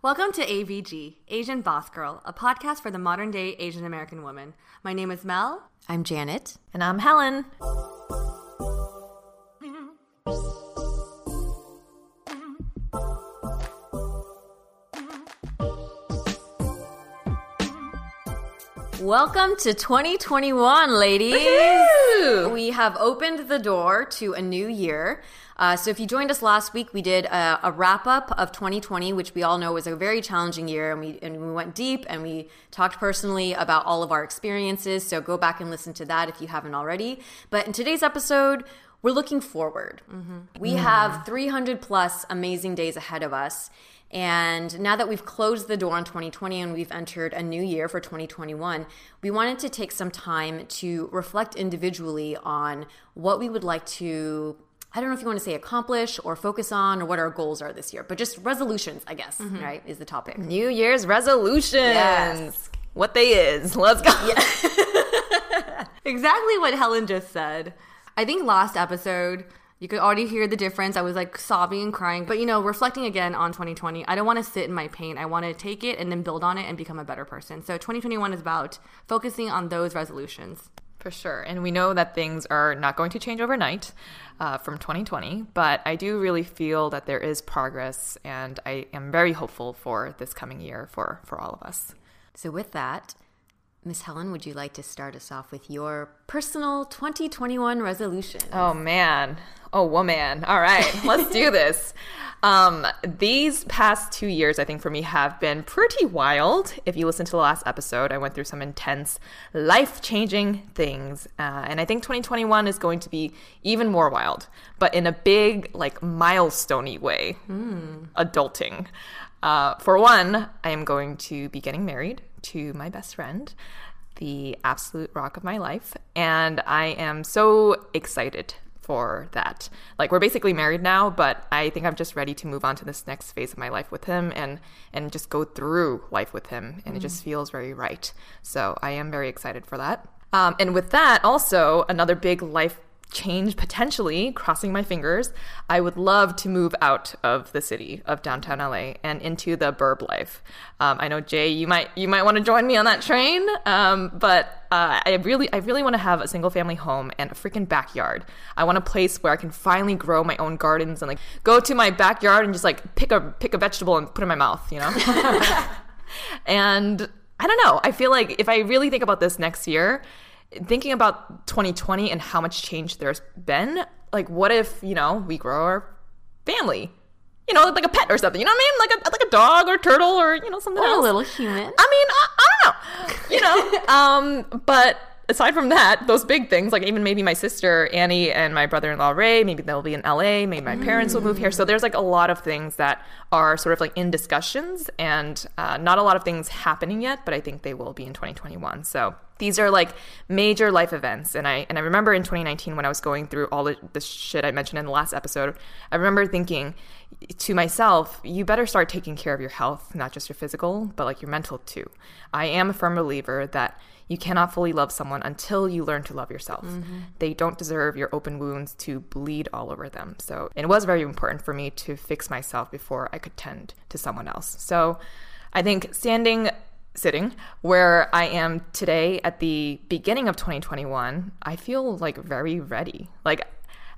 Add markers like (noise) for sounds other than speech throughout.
Welcome to ABG, Asian Boss Girl, a podcast for the modern day Asian American woman. My name is Mel. I'm Janet. And I'm Helen. Welcome to 2021, ladies. Woo-hoo! We have opened the door to a new year. Uh, so if you joined us last week, we did a, a, wrap up of 2020, which we all know was a very challenging year, and we and we went deep and we talked personally about all of our experiences. So go back and listen to that if you haven't already. But in today's episode, we're looking forward. Mm-hmm. We mm. have 300 plus amazing days ahead of us. And now that we've closed the door on 2020 and we've entered a new year for 2021, we wanted to take some time to reflect individually on what we would like to I don't know if you want to say accomplish or focus on or what our goals are this year, but just resolutions, I guess, mm-hmm. right, is the topic. New Year's resolutions. Yes. What they is. Let's go. Yeah. (laughs) (laughs) exactly what Helen just said. I think last episode, you could already hear the difference. I was like sobbing and crying. But, you know, reflecting again on 2020, I don't want to sit in my pain. I want to take it and then build on it and become a better person. So 2021 is about focusing on those resolutions. For sure. And we know that things are not going to change overnight uh, from 2020, but I do really feel that there is progress, and I am very hopeful for this coming year for, for all of us. So, with that, Miss Helen, would you like to start us off with your personal 2021 resolution? Oh, man. Oh, woman. All right, let's do (laughs) this. Um, these past two years, I think for me, have been pretty wild. If you listen to the last episode, I went through some intense, life changing things. Uh, and I think 2021 is going to be even more wild, but in a big, like, milestoney way. Mm. Adulting. Uh, for one, I am going to be getting married to my best friend, the absolute rock of my life. And I am so excited for that. Like we're basically married now, but I think I'm just ready to move on to this next phase of my life with him and and just go through life with him and mm. it just feels very right. So I am very excited for that. Um, and with that, also another big life change potentially, crossing my fingers, I would love to move out of the city of downtown LA and into the burb life. Um, I know Jay, you might you might want to join me on that train, um, but uh, I really I really want to have a single family home and a freaking backyard. I want a place where I can finally grow my own gardens and like go to my backyard and just like pick a pick a vegetable and put it in my mouth, you know. (laughs) and I don't know. I feel like if I really think about this next year thinking about 2020 and how much change there's been, like what if, you know, we grow our family? You know, like a pet or something. You know what I mean? Like a like a dog or turtle or you know something or else. a little human. I mean, I, I don't know. You know, (laughs) um, but aside from that, those big things, like even maybe my sister Annie and my brother-in-law Ray, maybe they'll be in LA, maybe my parents will move here. So there's like a lot of things that are sort of like in discussions and uh, not a lot of things happening yet, but I think they will be in 2021. So these are like major life events and i and i remember in 2019 when i was going through all the, the shit i mentioned in the last episode i remember thinking to myself you better start taking care of your health not just your physical but like your mental too i am a firm believer that You cannot fully love someone until you learn to love yourself. Mm-hmm. They don't deserve your open wounds to bleed all over them. So it was very important for me to fix myself before I could tend to someone else. So I think standing sitting where I am today at the beginning of 2021, I feel like very ready. Like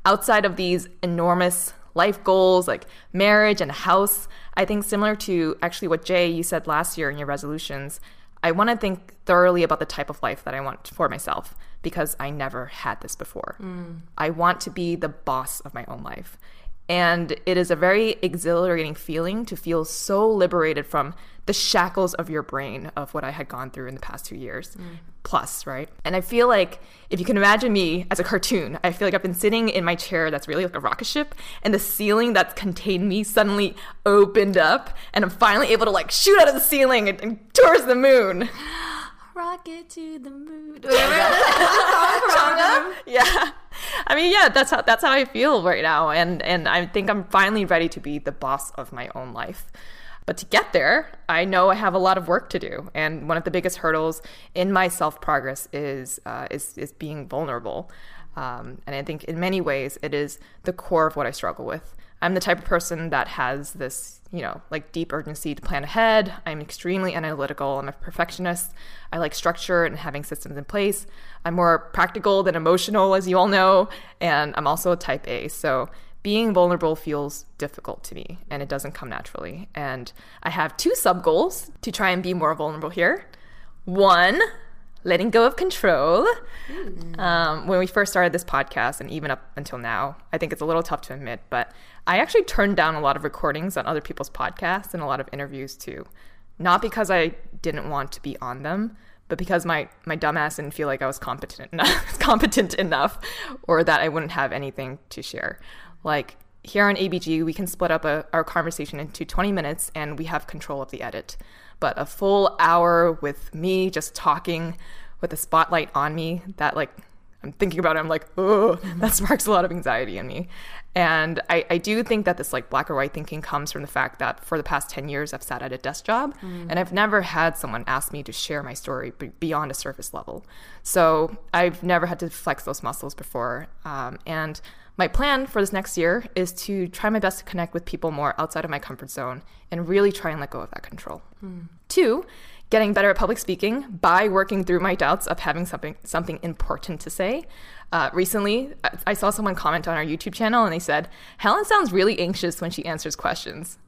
outside of these enormous life goals like marriage and a house, I think similar to actually what Jay you said last year in your resolutions, I want to think thoroughly about the type of life that I want for myself because I never had this before. Mm. I want to be the boss of my own life. And it is a very exhilarating feeling to feel so liberated from the shackles of your brain of what I had gone through in the past two years mm. plus, right? And I feel like if you can imagine me as a cartoon, I feel like I've been sitting in my chair that's really like a rocket ship, and the ceiling that's contained me suddenly opened up, and I'm finally able to like shoot out of the ceiling and, and towards the moon. (gasps) Rocket to the moon. (laughs) (laughs) yeah. I mean, yeah, that's how that's how I feel right now, and and I think I'm finally ready to be the boss of my own life. But to get there, I know I have a lot of work to do, and one of the biggest hurdles in my self progress is uh, is is being vulnerable. Um, and I think in many ways it is the core of what I struggle with. I'm the type of person that has this, you know, like deep urgency to plan ahead. I'm extremely analytical. I'm a perfectionist. I like structure and having systems in place. I'm more practical than emotional, as you all know. And I'm also a type A. So being vulnerable feels difficult to me and it doesn't come naturally. And I have two sub goals to try and be more vulnerable here. One, letting go of control. Um, when we first started this podcast, and even up until now, I think it's a little tough to admit, but I actually turned down a lot of recordings on other people's podcasts and a lot of interviews too. Not because I didn't want to be on them, but because my my dumbass didn't feel like I was competent (laughs) enough, competent enough, or that I wouldn't have anything to share. Like here on ABG, we can split up a, our conversation into 20 minutes, and we have control of the edit. But a full hour with me just talking with a spotlight on me, that like I'm thinking about it, I'm like, oh, that sparks a lot of anxiety in me. And I, I do think that this like black or white thinking comes from the fact that for the past 10 years, I've sat at a desk job and I've never had someone ask me to share my story beyond a surface level. So I've never had to flex those muscles before. Um, and my plan for this next year is to try my best to connect with people more outside of my comfort zone and really try and let go of that control. Two, getting better at public speaking by working through my doubts of having something something important to say. Uh, recently, I- saw someone comment on our YouTube channel and they said, Helen sounds really anxious when she answers questions.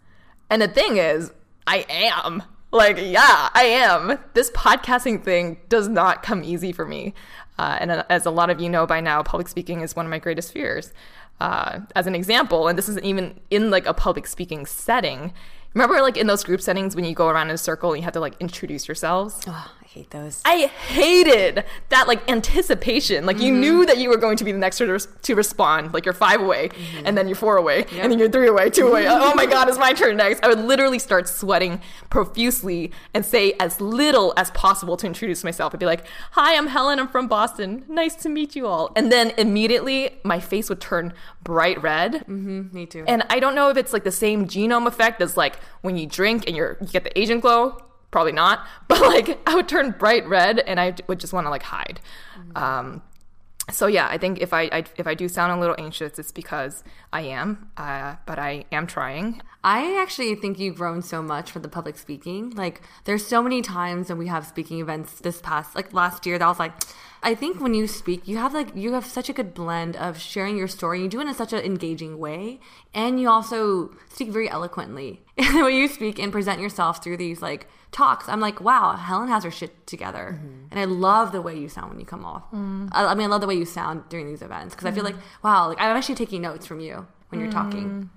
And the thing is, I am. Like, yeah, I am. This podcasting thing does not come easy for me. Uh, and uh, as a lot of you know by now, public speaking is one of my greatest fears. Uh, as an example, and this isn't even in like a public speaking setting. Remember, like in those group settings when you go around in a circle and you have to like introduce yourselves? Oh, I hate those. I hated that like anticipation. Like you mm-hmm. knew that you were going to be the next to, to respond. Like you're five away, mm-hmm. and then you're four away, and then you're three away, two away. (laughs) oh my god, it's my turn next. I would literally start sweating profusely and say as little as possible to introduce myself. I'd be like, "Hi, I'm Helen. I'm from Boston. Nice to meet you all." And then immediately my face would turn bright red. Mm-hmm. Me too. And I don't know if it's like the same genome effect as like when you drink and you're you get the Asian glow. Probably not, (laughs) but like I would turn bright red and I would just want to like hide. Um, so yeah, I think if I, I if I do sound a little anxious, it's because I am, uh, but I am trying. I actually think you've grown so much for the public speaking. Like, there's so many times when we have speaking events this past, like last year, that I was like, I think when you speak, you have like, you have such a good blend of sharing your story. You do it in such an engaging way. And you also speak very eloquently (laughs) the way you speak and present yourself through these like talks. I'm like, wow, Helen has her shit together. Mm-hmm. And I love the way you sound when you come off. Mm. I, I mean, I love the way you sound during these events because I feel like, mm. wow, like I'm actually taking notes from you when you're talking. Mm.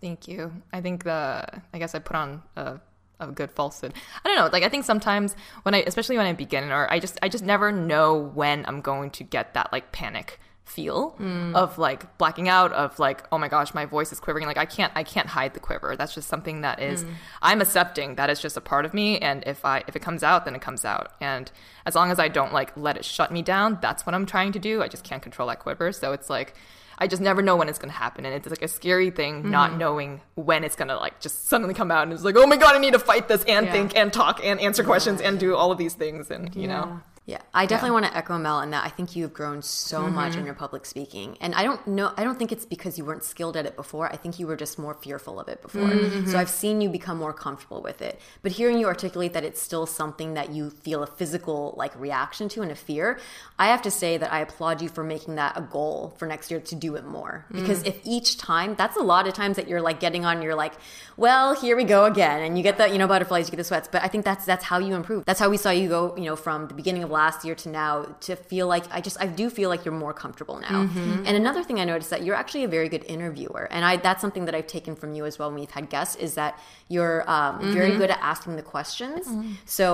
Thank you. I think the I guess I put on a a good falsehood. I don't know. Like I think sometimes when I especially when I begin or I just I just never know when I'm going to get that like panic feel mm. of like blacking out of like oh my gosh my voice is quivering. Like I can't I can't hide the quiver. That's just something that is mm. I'm accepting that is just a part of me and if I if it comes out then it comes out. And as long as I don't like let it shut me down that's what I'm trying to do. I just can't control that quiver. So it's like I just never know when it's gonna happen, and it's like a scary thing not mm-hmm. knowing when it's gonna like just suddenly come out, and it's like, oh my god, I need to fight this and Yeah. think and talk and answer questions and do all of these things, and you know, Yeah, I definitely want to echo Mel in that I think you've grown so Mm-hmm. much in your public speaking. And I don't know, I don't think it's because you weren't skilled at it before. I think you were just more fearful of it before. Mm-hmm. So I've seen you become more comfortable with it. But hearing you articulate that it's still something that you feel a physical like reaction to and a fear, I have to say that I applaud you for making that a goal for next year to do it more. Because Mm. if each time, that's a lot of times that you're like getting on, you're like, well, here we go again. And you get the, you know, butterflies, you get the sweats. But I think that's that's how you improve. That's how we saw you go, you know, from the beginning of last year to now to feel like I just I do feel like you're more comfortable now. And another thing I noticed that you're actually a very good interviewer, and I that's something that I've taken from you as well when we've had guests is that you're um, very good at asking the questions. So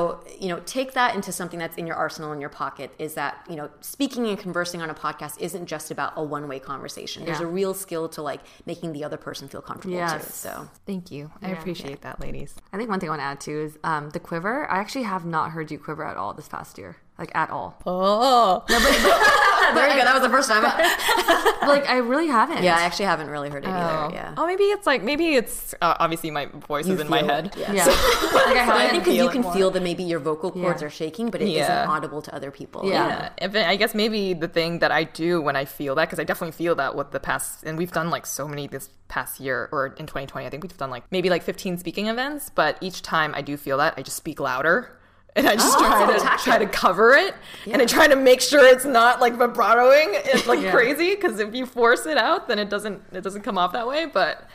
you know, take that into something that's in your arsenal in your pocket. Is that you know, speaking and conversing on a podcast isn't just about a one way conversation. There's a real skill to like making the other person feel comfortable too. So Thank you. I appreciate that, ladies. I think one thing I want to add too is um, the quiver. I actually have not heard you quiver at all this past year, like at all. Oh, (laughs) there you go. That was the first time. (laughs) like I really haven't. yeah, I actually haven't really heard it oh. either. Yeah. Oh, maybe it's like maybe it's uh, obviously my voice is in my feel head. it, yeah. yeah. (laughs) like I But I think because you can more. feel that maybe your vocal cords Yeah. are shaking, but it Yeah. not audible to other people. Yeah. Yeah, if it, I guess maybe the thing that I do when I feel that, because I definitely feel that with the past, and we've done like so many this past year or in 2020. I think we've done like maybe like 15 speaking events, but each time I do feel that, I just speak louder. And I just Oh, try to try to cover it, and I try to make sure it's not like vibratoing. It's like Yeah. crazy because if you force it out, then it doesn't it doesn't come off that way. But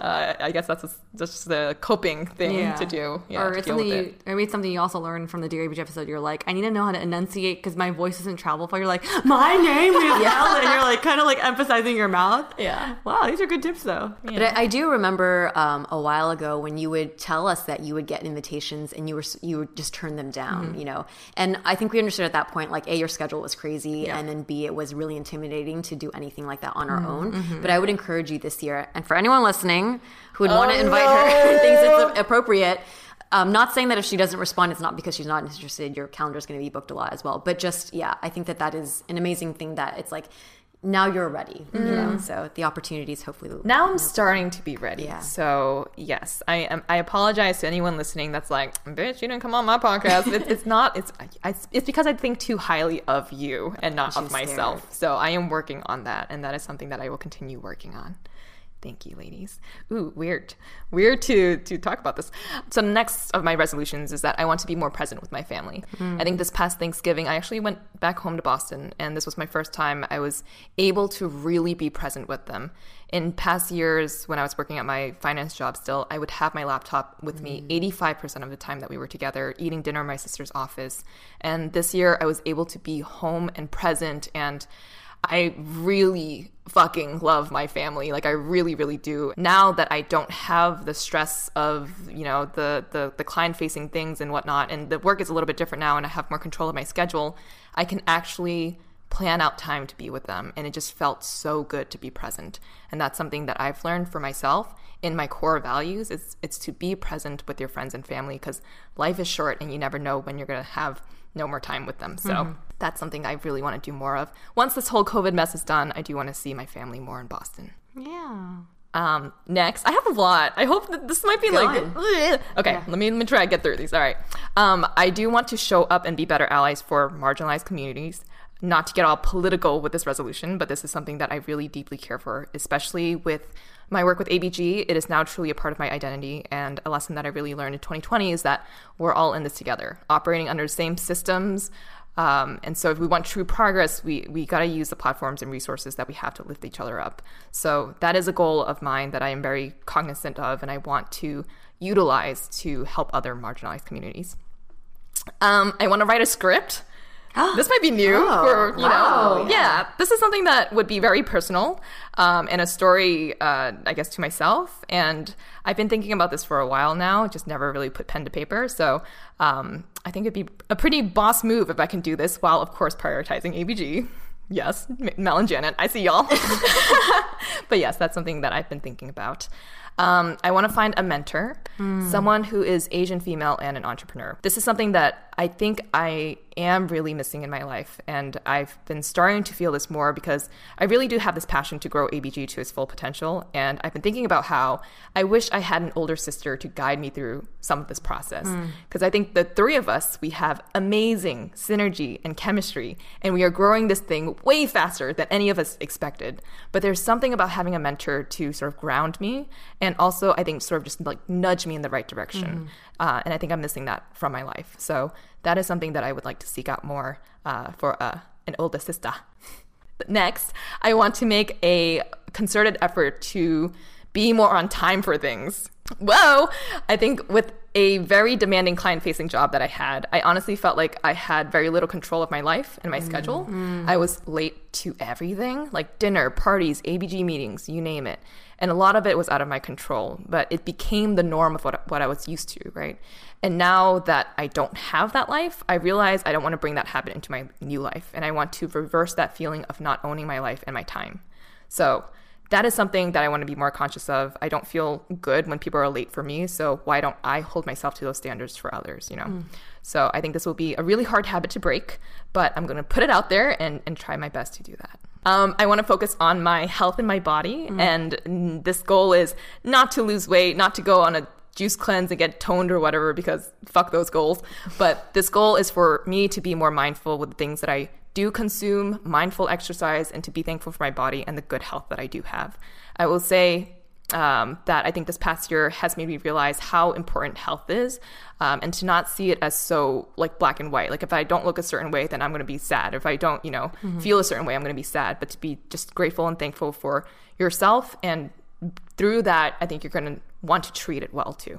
uh, I guess that's just, just the coping thing Yeah. to do. Yeah, or to it's something with you, it. maybe it's something you also learned from the Dear Beach episode. You're like, I need to know how to enunciate because my voice doesn't travel far. You're like, my name is (laughs) Ella, and you're like kind of like emphasizing your mouth. Yeah. Wow, these are good tips though. But I, I do remember um, a while ago when you would tell us that you would get invitations and you were you would just turn them down, Mm-hmm. you know. And I think we understood at that point, like a your schedule was crazy, Yeah. and then b it was really intimidating to do anything like that on our Mm-hmm. own. But I would encourage you this year, and for anyone listening who would want to invite her and (laughs) thinks it's appropriate. I'm um, not saying that if she doesn't respond, it's not because she's not interested. Your calendar is going to be booked a lot as well. But just yeah, I think that that is an amazing thing. That it's like now you're ready, you Mm-hmm. know. So the opportunities hopefully Now I'm starting to be ready. Yeah. So yes, I am. I apologize to anyone listening that's like, "Bitch, you didn't come on my podcast." It, it's not. It's, I, it's because I think too highly of you and not of She's myself. So I am working on that, and that is something that I will continue working on. Thank you, ladies. Ooh, weird. Weird to to talk about this. So next of my resolutions is that I want to be more present with my family. I think this past Thanksgiving I actually went back home to Boston and this was my first time I was able to really be present with them. In past years when I was working at my finance job still, I would have my laptop with me mm. 85% of the time that we were together eating dinner in my sister's office. And this year I was able to be home and present and I really fucking love my family. Like I really, really do. Now that I don't have the stress of, you know, the the, the client facing things and whatnot, and the work is a little bit different now and I have more control of my schedule, I can actually plan out time to be with them. And it just felt so good to be present. And that's something that I've learned for myself in my core values. It's it's to be present with your friends and family because life is short and you never know when you're gonna have no more time with them. So mm-hmm. That's something I really want to do more of. Once this whole COVID mess is done, I do want to see my family more in Boston. Yeah. Um, next, I have a lot. I hope that this might be like (laughs) okay. Let me let me try to get through these. All right. Um, I do want to show up and be better allies for marginalized communities. Not to get all political with this resolution, but this is something that I really deeply care for, especially with my work with ABG. It is now truly a part of my identity, and a lesson that I really learned in 2020 is that we're all in this together, operating under the same systems. Um, and so, if we want true progress, we we got to use the platforms and resources that we have to lift each other up. So that is a goal of mine that I am very cognizant of, and I want to utilize to help other marginalized communities. Um, I want to write a script. (gasps) this might be new for you know. Yeah. this is something that would be very personal um, and a story, uh, I guess, to myself. And I've been thinking about this for a while now. Just never really put pen to paper. So um, I think it'd be a pretty boss move if I can do this while, of course, prioritizing ABG. Yes, Mel and Janet, I see y'all. (laughs) but yes, that's something that I've been thinking about. Um, I want to find a mentor, someone who is Asian female and an entrepreneur. This is something that I think I am really missing in my life. And I've been starting to feel this more because I really do have this passion to grow ABG to its full potential. And I've been thinking about how I wish I had an older sister to guide me through some of this process. Because I think the three of us, we have amazing synergy and chemistry, and we are growing this thing way faster than any of us expected. But there's something about having a mentor to sort of ground me and also, I think, sort of just like nudge me in the right direction. Uh, and I think I'm missing that from my life. So that is something that I would like to seek out more uh, for uh, an older sister. (laughs) Next, I want to make a concerted effort to be more on time for things. Whoa! I think with a very demanding client facing job that I had, I honestly felt like I had very little control of my life and my schedule. I was late to everything like dinner, parties, ABG meetings, you name it. And a lot of it was out of my control, but it became the norm of what, what I was used to, right? And now that I don't have that life, I realize I don't want to bring that habit into my new life. And I want to reverse that feeling of not owning my life and my time. So that is something that I want to be more conscious of. I don't feel good when people are late for me. So why don't I hold myself to those standards for others, you know? So I think this will be a really hard habit to break, but I'm going to put it out there and, and try my best to do that. Um, I want to focus on my health and my body. And mm, this goal is not to lose weight, not to go on a juice cleanse and get toned or whatever because fuck those goals. But this goal is for me to be more mindful with the things that I do consume, mindful exercise, and to be thankful for my body and the good health that I do have. I will say um, that I think this past year has made me realize how important health is, um, and to not see it as so like black and white. Like if I don't look a certain way, then I'm going to be sad. If I don't, you know, feel a certain way, I'm going to be sad. But to be just grateful and thankful for yourself, and through that, I think you're going to want to treat it well too.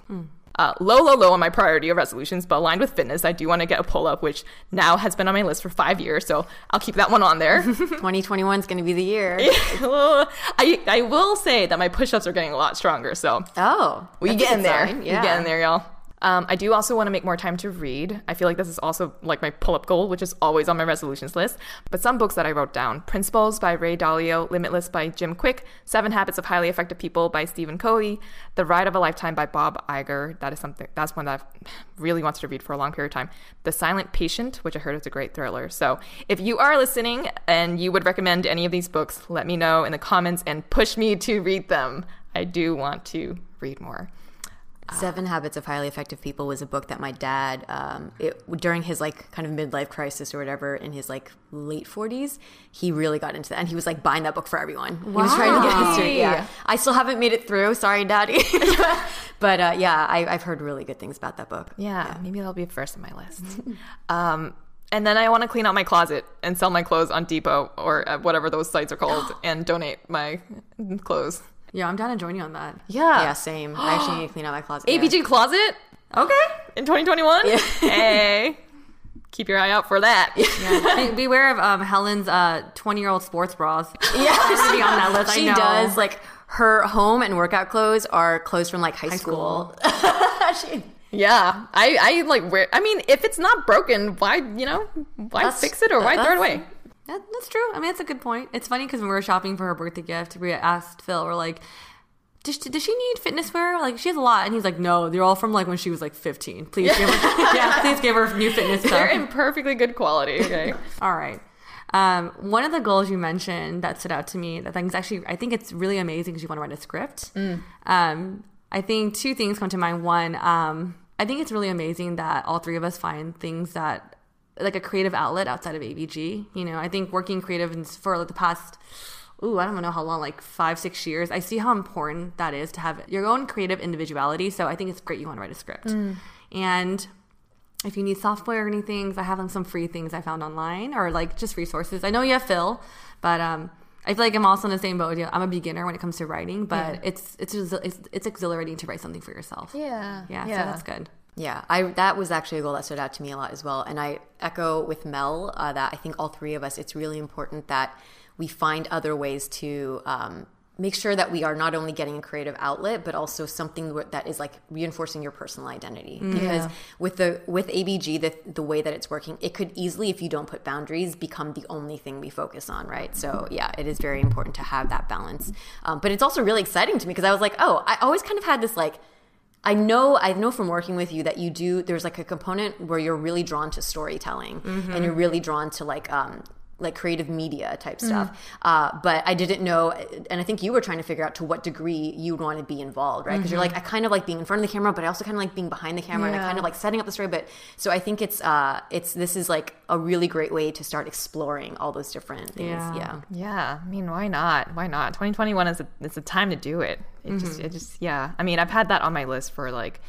Uh, low, low, low on my priority of resolutions, but aligned with fitness, I do want to get a pull up, which now has been on my list for five years. So I'll keep that one on there. (laughs) 2021 is going to be the year. (laughs) I, I will say that my push ups are getting a lot stronger. So Oh, we get in there. sign. We get in there, y'all. Um, I do also want to make more time to read. I feel like this is also like my pull up goal, which is always on my resolutions list. But some books that I wrote down Principles by Ray Dalio, Limitless by Jim Kwik, Seven Habits of Highly Effective People by Stephen Covey, The Ride of a Lifetime by Bob Iger. That is something, that's one that I've really wanted to read for a long period of time. The Silent Patient, which I heard is a great thriller. So if you are listening and you would recommend any of these books, let me know in the comments and push me to read them. I do want to read more. Seven Habits of Highly Effective People was a book that my dad, um, it, during his like kind of midlife crisis or whatever, in his like late forties, he really got into that, and he was like buying that book for everyone. He was trying to get. Yeah, I still haven't made it through. Sorry, Daddy. (laughs) but uh, yeah, I, I've heard really good things about that book. Yeah, maybe that'll be first on my list. (laughs) um, and then I want to clean out my closet and sell my clothes on Depop or uh, whatever those sites are called (gasps) and donate my clothes. Yeah, I'm down to join you on that. Yeah. Yeah, same. I actually need to clean out my closet. ABG closet Okay. in 2021. Hey, keep your eye out for that. Yeah. Be- Beware of um, Helen's 20 year old sports bras. (laughs) Yeah, I'm be on that list. I She know. does. Like her home and workout clothes are clothes from like high, school. (laughs) She- Yeah, I, I like wear. I mean, if it's not broken, why you know why That's- fix it or why throw it away? That, that's true. I mean, that's a good point. It's funny because when we were shopping for her birthday gift, we asked Phil, we're like, does she, does she need fitness wear? Like, she has a lot. And he's like, no, they're all from like when she was like 15. Please give her, (laughs) yeah, please give her new fitness stuff. They're in perfectly good quality. Okay. (laughs) All right. Um, one of the goals you mentioned that stood out to me that I think actually I think it's really amazing because you want to write a script. Um, I think two things come to mind. One, um, I think it's really amazing that all three of us find things that like a creative outlet outside of ABG. You know, I think working creative for like the past. Ooh, I don't know how long, like five, six years. I see how important that is to have your own creative individuality. So I think it's great you want to write a script. And if you need software or anything, I have some free things I found online or like just resources. I know you have Phil, but um, I feel like I'm also in the same boat. with you. I'm a beginner when it comes to writing, but it's, it's it's it's exhilarating to write something for yourself. Yeah. yeah, so that's good. Yeah, I that was actually a goal that stood out to me a lot as well, and I echo with Mel uh, that I think all three of us, it's really important that we find other ways to um, make sure that we are not only getting a creative outlet but also something that is like reinforcing your personal identity. Because with the with abg the, the way that it's working it could easily if you don't put boundaries become the only thing we focus on right? So yeah it is very important to have that balance. Um, but it's also really exciting to me because i was like oh i always kind of had this like I know I know from working with you that you do there's like a component where you're really drawn to storytelling and you're really drawn to like um like creative media type stuff. Uh, but I didn't know, and I think you were trying to figure out to what degree you'd want to be involved, right? Because you're like, I kind of like being in front of the camera, but I also kind of like being behind the camera, and I kind of like setting up the story. But so I think it's uh, it's this is like a really great way to start exploring all those different things. Yeah. Yeah. Yeah, I mean, why not? Why not? 2021 is a, it's a time to do it. It Mm-hmm. it just, yeah. I mean, I've had that on my list for like,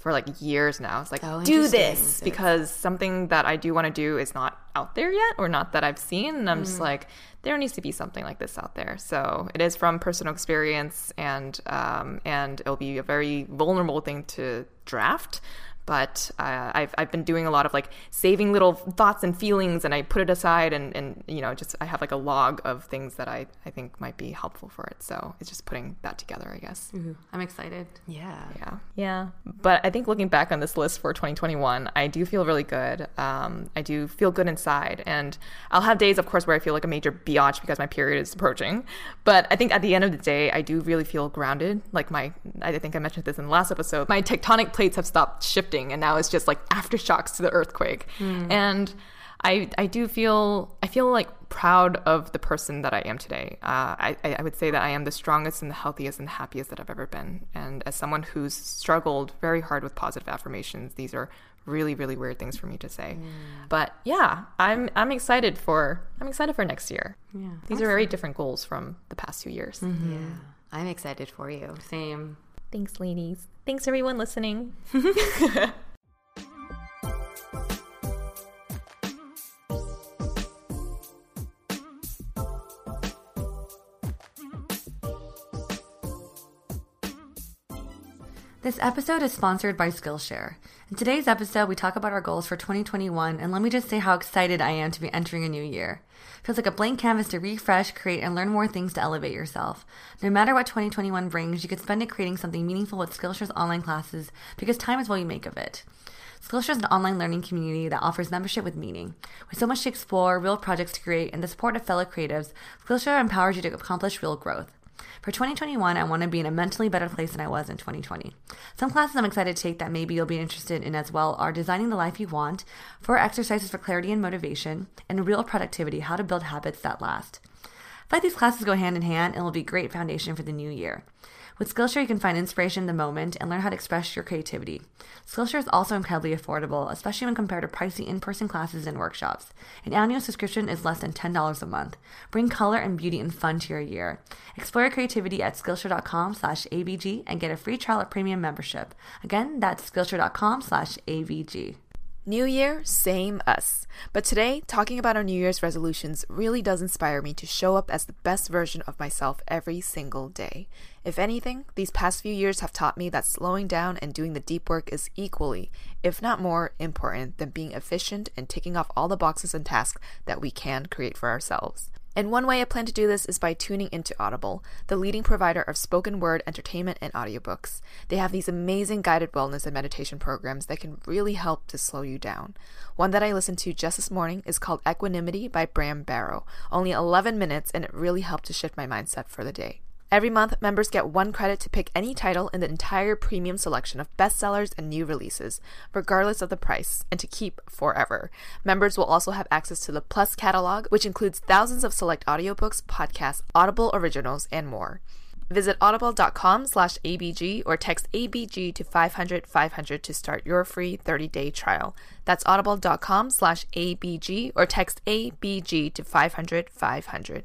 for like years now. It's like, Oh, do this because something that I do want to do is not out there yet, or not that I've seen, and I'm Mm. just like, there needs to be something like this out there. So it is from personal experience, and um, and it'll be a very vulnerable thing to draft. But uh, I've, I've been doing a lot of like saving little thoughts and feelings, and I put it aside, and, and you know, just I have like a log of things that I, I think might be helpful for it. So it's just putting that together, I guess. Ooh, I'm excited. Yeah. Yeah. Yeah. But I think looking back on this list for 2021, I do feel really good. Um, I do feel good inside. And I'll have days, of course, where I feel like a major biatch because my period is approaching. But I think at the end of the day, I do really feel grounded. Like my, I think I mentioned this in the last episode, my tectonic plates have stopped shifting and now it's just like aftershocks to the earthquake. Hmm. And I, I do feel I feel like proud of the person that I am today. Uh, I, I would say that I am the strongest and the healthiest and the happiest that I've ever been. And as someone who's struggled very hard with positive affirmations, these are really really weird things for me to say. Hmm. But yeah, I'm I'm excited for I'm excited for next year. Yeah, these are very different goals from the past two years. Mm-hmm. Yeah. I'm excited for you. Same. Thanks, ladies. Thanks everyone listening. (laughs) (laughs) This episode is sponsored by Skillshare. In today's episode, we talk about our goals for 2021, and let me just say how excited I am to be entering a new year. It Feels like a blank canvas to refresh, create, and learn more things to elevate yourself. No matter what 2021 brings, you can spend it creating something meaningful with Skillshare's online classes because time is what you make of it. Skillshare is an online learning community that offers membership with meaning. With so much to explore, real projects to create, and the support of fellow creatives, Skillshare empowers you to accomplish real growth. For 2021, I want to be in a mentally better place than I was in 2020. Some classes I'm excited to take that maybe you'll be interested in as well are Designing the Life You Want, four exercises for clarity and motivation, and Real Productivity How to Build Habits That Last. I like these classes go hand in hand and will be a great foundation for the new year. With Skillshare, you can find inspiration in the moment and learn how to express your creativity. Skillshare is also incredibly affordable, especially when compared to pricey in-person classes and workshops. An annual subscription is less than $10 a month. Bring color and beauty and fun to your year. Explore your creativity at Skillshare.com slash ABG and get a free trial at premium membership. Again, that's Skillshare.com slash ABG. New Year, same us. But today, talking about our New Year's resolutions really does inspire me to show up as the best version of myself every single day. If anything, these past few years have taught me that slowing down and doing the deep work is equally, if not more, important than being efficient and ticking off all the boxes and tasks that we can create for ourselves. And one way I plan to do this is by tuning into Audible, the leading provider of spoken word entertainment and audiobooks. They have these amazing guided wellness and meditation programs that can really help to slow you down. One that I listened to just this morning is called Equanimity by Bram Barrow. Only 11 minutes, and it really helped to shift my mindset for the day. Every month, members get one credit to pick any title in the entire premium selection of bestsellers and new releases, regardless of the price, and to keep forever. Members will also have access to the Plus catalog, which includes thousands of select audiobooks, podcasts, Audible originals, and more. Visit audible.com slash ABG or text ABG to 500 500 to start your free 30-day trial. That's audible.com slash ABG or text ABG to 500 500.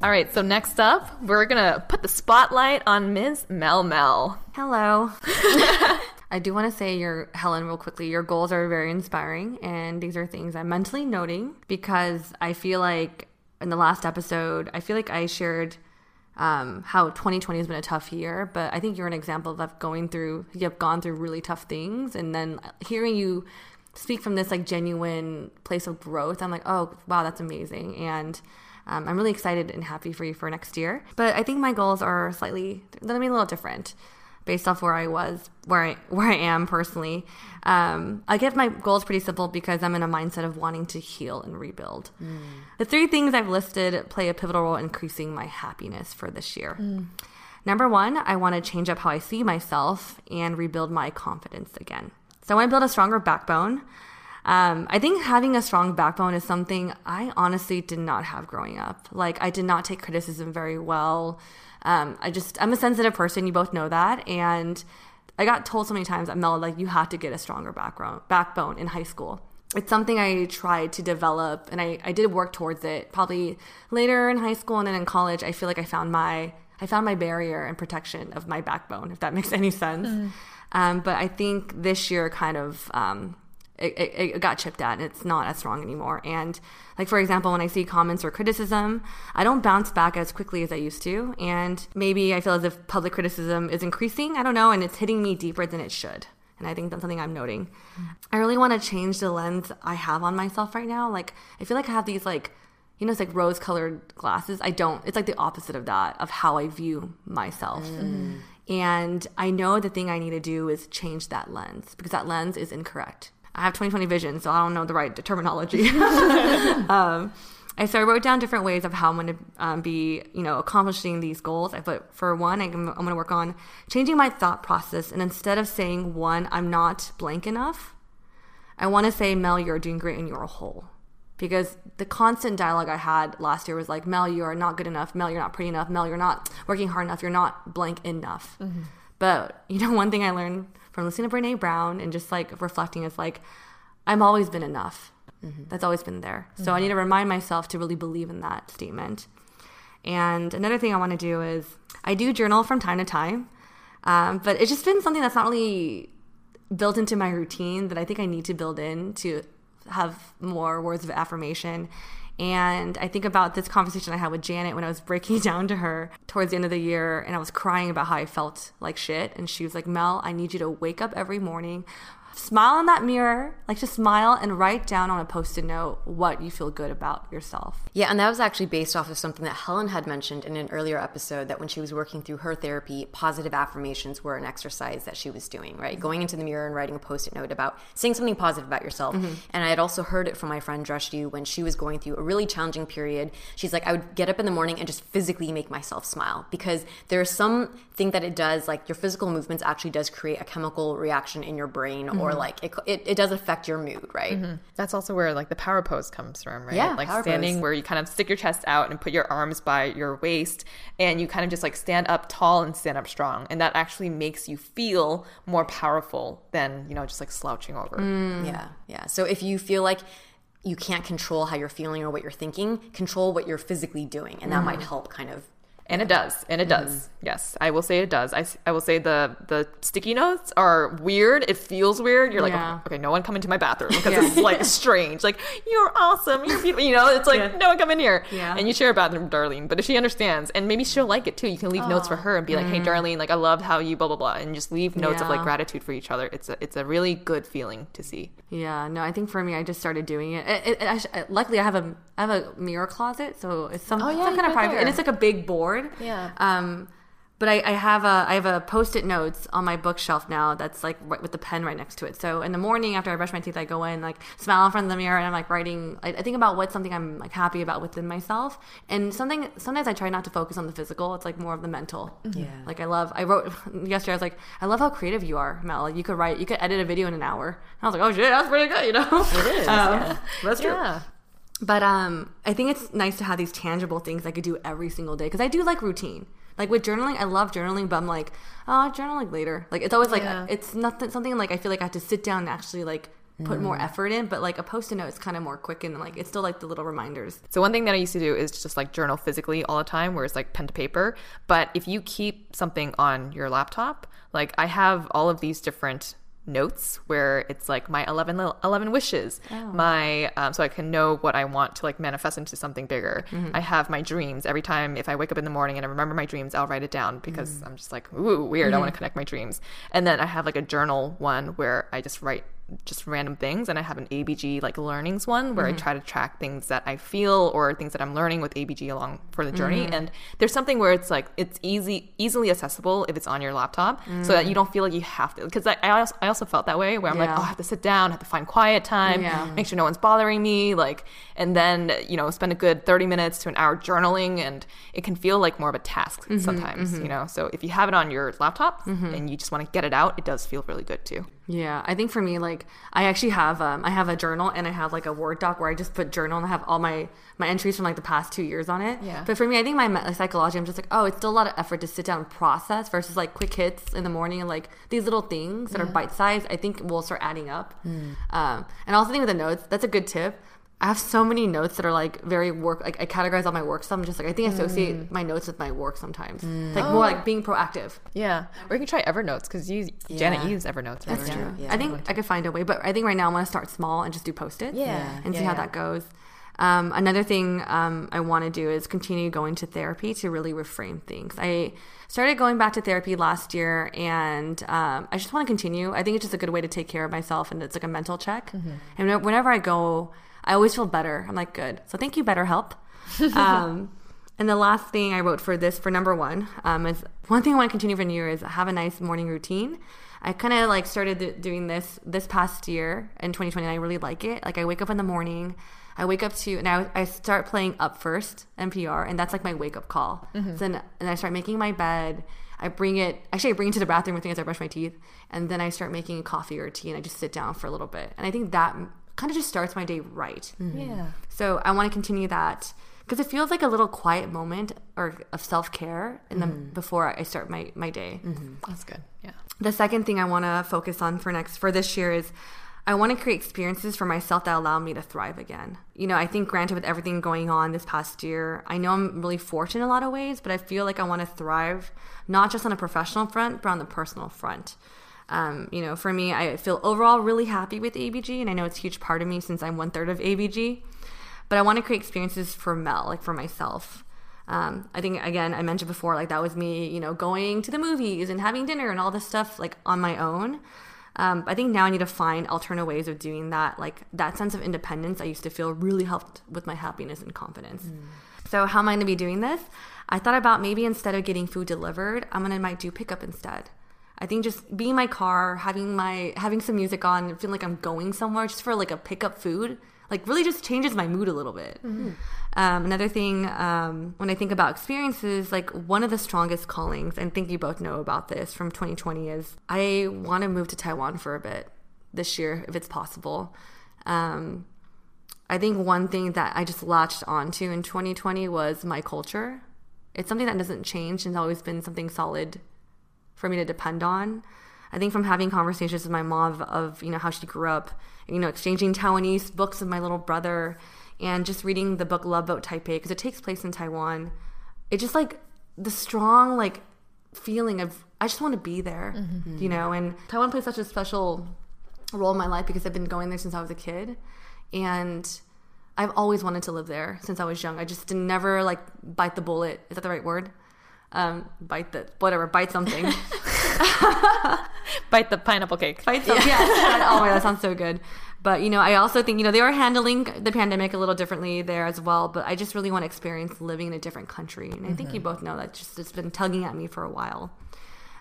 All right, so next up, we're gonna put the spotlight on Ms. Mel Mel. Hello. (laughs) I do want to say your Helen real quickly. Your goals are very inspiring, and these are things I'm mentally noting because I feel like in the last episode, I feel like I shared um, how 2020 has been a tough year, but I think you're an example of going through. You have gone through really tough things, and then hearing you speak from this like genuine place of growth, I'm like, oh wow, that's amazing, and um, I'm really excited and happy for you for next year. But I think my goals are slightly, they're gonna be a little different based off where I was, where I (laughs) where I am personally. Um, I get my goals pretty simple because I'm in a mindset of wanting to heal and rebuild. Mm. The three things I've listed play a pivotal role in increasing my happiness for this year. Mm. Number one, I want to change up how I see myself and rebuild my confidence again. So I want to build a stronger backbone. Um, I think having a strong backbone is something I honestly did not have growing up. Like, I did not take criticism very well. Um, I just, I'm a sensitive person. You both know that. And I got told so many times Mel, like, you have to get a stronger background, backbone in high school. It's something I tried to develop and I, I did work towards it. Probably later in high school and then in college, I feel like I found my I found my barrier and protection of my backbone, if that (laughs) makes any sense. Mm. Um, but I think this year kind of um, it, it, it, got chipped at and it's not as strong anymore. And like for example, when I see comments or criticism, I don't bounce back as quickly as I used to. And maybe I feel as if public criticism is increasing. I don't know, and it's hitting me deeper than it should. And I think that's something I'm noting. Mm. I really want to change the lens I have on myself right now. Like I feel like I have these like you know, it's like rose colored glasses. I don't, it's like the opposite of that, of how I view myself. Mm. And I know the thing I need to do is change that lens because that lens is incorrect. I have 2020 vision, so I don't know the right terminology. (laughs) (laughs) um, and so I wrote down different ways of how I'm going to um, be, you know, accomplishing these goals. I put for one, I'm, I'm going to work on changing my thought process, and instead of saying one, I'm not blank enough, I want to say, Mel, you're doing great and you're a whole. Because the constant dialogue I had last year was like, Mel, you are not good enough. Mel, you're not pretty enough. Mel, you're not working hard enough. You're not blank enough. Mm-hmm. But you know, (laughs) one thing I learned from listening to Brene Brown and just like reflecting is like, I'm always been enough. Mm-hmm. That's always been there. So mm-hmm. I need to remind myself to really believe in that statement. And another thing I want to do is I do journal from time to time, um, but it's just been something that's not really built into my routine that I think I need to build in to have more words of affirmation. And I think about this conversation I had with Janet when I was breaking (laughs) down to her towards the end of the year and I was crying about how I felt like shit. And she was like, Mel, I need you to wake up every morning, smile in that mirror, like just smile and write down on a post it note what you feel good about yourself. Yeah, and that was actually based off of something that Helen had mentioned in an earlier episode that when she was working through her therapy, positive affirmations were an exercise that she was doing, right? Mm-hmm. Going into the mirror and writing a post it note about saying something positive about yourself. Mm-hmm. And I had also heard it from my friend Dreshti when she was going through a really challenging period. She's like, I would get up in the morning and just physically make myself smile because there's something that it does, like your physical movements actually does create a chemical reaction in your brain mm-hmm. or or like it, it, it, does affect your mood, right? Mm-hmm. That's also where like the power pose comes from, right? Yeah, like standing pose. where you kind of stick your chest out and put your arms by your waist, and you kind of just like stand up tall and stand up strong, and that actually makes you feel more powerful than you know just like slouching over. Mm. Yeah, yeah. So if you feel like you can't control how you're feeling or what you're thinking, control what you're physically doing, and that mm. might help kind of and it does and it does mm. yes i will say it does I, I will say the the sticky notes are weird it feels weird you're like yeah. okay, okay, no one come into my bathroom because yeah. it's like (laughs) strange like you're awesome you're beautiful you know it's like yeah. no one come in here yeah. and you share a bathroom with darlene but if she understands and maybe she'll like it too you can leave oh. notes for her and be like hey mm. darlene like i love how you blah blah blah and just leave notes of like gratitude for each other it's a it's a really good feeling to see yeah no i think for me i just started doing it, it, it, it luckily i have a i have a mirror closet so it's some, oh, some kind of private there. and it's like a big board yeah. Um, but I, I have a I have a post-it notes on my bookshelf now that's like right with the pen right next to it. So in the morning after I brush my teeth, I go in like smile in front of the mirror and I'm like writing. I, I think about what's something I'm like happy about within myself, and something sometimes I try not to focus on the physical. It's like more of the mental. Yeah. Like I love. I wrote (laughs) yesterday. I was like, I love how creative you are, Mel. Like you could write, you could edit a video in an hour. And I was like, oh shit, that's pretty good. You know, it is. (laughs) That's true. Yeah. But um, I think it's nice to have these tangible things I could do every single day because I do like routine. Like with journaling, I love journaling, but I'm like, oh, I'll journal like later. Like it's always like Yeah. it's nothing something like I feel like I have to sit down and actually like put Mm. more effort in. But like a post-it note is kind of more quick and like it's still like the little reminders. So one thing that I used to do is just like journal physically all the time, where it's like pen to paper. But if you keep something on your laptop, like I have all of these different notes where it's like my 11, 11 wishes. Oh. My um, so i can know what i want to like manifest into something bigger. Mm-hmm. I have my dreams. Every time if i wake up in the morning and i remember my dreams i'll write it down because mm-hmm. i'm just like ooh weird. I want to mm-hmm. connect my dreams. And then i have like a journal one where i just write just random things and i have an abg like learnings one where i mm-hmm. try to track things that i feel or things that i'm learning with abg along for the journey. Mm-hmm. And there's something where it's like it's easy easily accessible if it's on your laptop so that you mm. don't feel like you have to because I, I, also, I also felt that way where i'm like oh i have to sit down I have to find quiet time Yeah. make sure no one's bothering me like and then you know spend a good 30 minutes to an hour journaling and it can feel like more of a task mm-hmm, sometimes you know? So if you have it on your laptop and you just want to get it out it does feel really good too Yeah, I think for me, like I actually have um, I have a journal and I have like a Word doc where I just put journal and I have all my my entries from like the past two years on it. Yeah. But for me, I think my me- psychology, I'm just like, oh, it's still a lot of effort to sit down and process versus like quick hits in the morning and like these little things that are bite sized. I think will start adding up. Um, and also think with the notes, that's a good tip. I have so many notes that are like very work. Like I categorize all my work stuff. I'm just like I think I associate my notes with my work sometimes. It's like more like being proactive. yeah or you can try evernote because you janet Yeah. use evernote That's right? true. Yeah. I think I could find a way, but I think right now I want to start small and just do post it. Yeah. And see Yeah, how yeah. that goes. Um, another thing um, I want to do is continue going to therapy to really reframe things. I started going back to therapy last year, and um, I just want to continue. I think it's just a good way to take care of myself, and it's like a mental check. And whenever I go, I always feel better. I'm like, good. So thank you, BetterHelp. (laughs) um, and the last thing I wrote for this, for number one, um, is one thing I want to continue for New Year is have a nice morning routine. I kind of like started doing this this past year in 2020. And I really like it. Like I wake up in the morning, I wake up to, and I, I start playing Up First NPR, and that's like my wake up call. So then, and I start making my bed. I bring it, actually, I bring it to the bathroom with me as I brush my teeth, and then I start making a coffee or tea, and I just sit down for a little bit. And I think that kind of just starts my day right. Mm-hmm. yeah So I want to continue that because it feels like a little quiet moment or of self care in the mm-hmm. before I start my my day. Mm-hmm. that's good yeah The second thing I want to focus on for next for this year is I want to create experiences for myself that allow me to thrive again. You know, I think granted with everything going on this past year, I know I'm really fortunate in a lot of ways, but I feel like I want to thrive not just on a professional front, but on the personal front. Um, you know, for me, I feel overall really happy with ABG, and I know it's a huge part of me since I'm one third of ABG. But I want to create experiences for Mel, like for myself. Um, I think again, I mentioned before, like that was me, you know, going to the movies and having dinner and all this stuff like on my own. Um, I think now I need to find alternate ways of doing that. Like that sense of independence I used to feel really helped with my happiness and confidence. So how am I going to be doing this? I thought about maybe instead of getting food delivered, I'm going to might do pickup instead. I think just being in my car, having my having some music on, feeling like I'm going somewhere just for like a pickup food, like really just changes my mood a little bit. Um, another thing, um, when I think about experiences, like one of the strongest callings, and I think you both know about this from 2020, is I want to move to Taiwan for a bit this year if it's possible. Um, I think one thing that I just latched onto in 2020 was my culture. It's something that doesn't change and has always been something solid for me to depend on. I think from having conversations with my mom of, of you know how she grew up, you know, exchanging Taiwanese books with my little brother, and just reading the book Love Boat Taipei because it takes place in Taiwan. It just like the strong like feeling of I just want to be there, mm-hmm. you know. And Taiwan plays such a special role in my life because I've been going there since I was a kid, and I've always wanted to live there since I was young. I just never like bite the bullet. Is that the right word? Um, bite the whatever, bite something. (laughs) (laughs) bite the pineapple cake Bite something. Yeah. (laughs) oh my that sounds so good. But you know, I also think you know they are handling the pandemic a little differently there as well. But I just really want to experience living in a different country, and I think you both know that just it's been tugging at me for a while.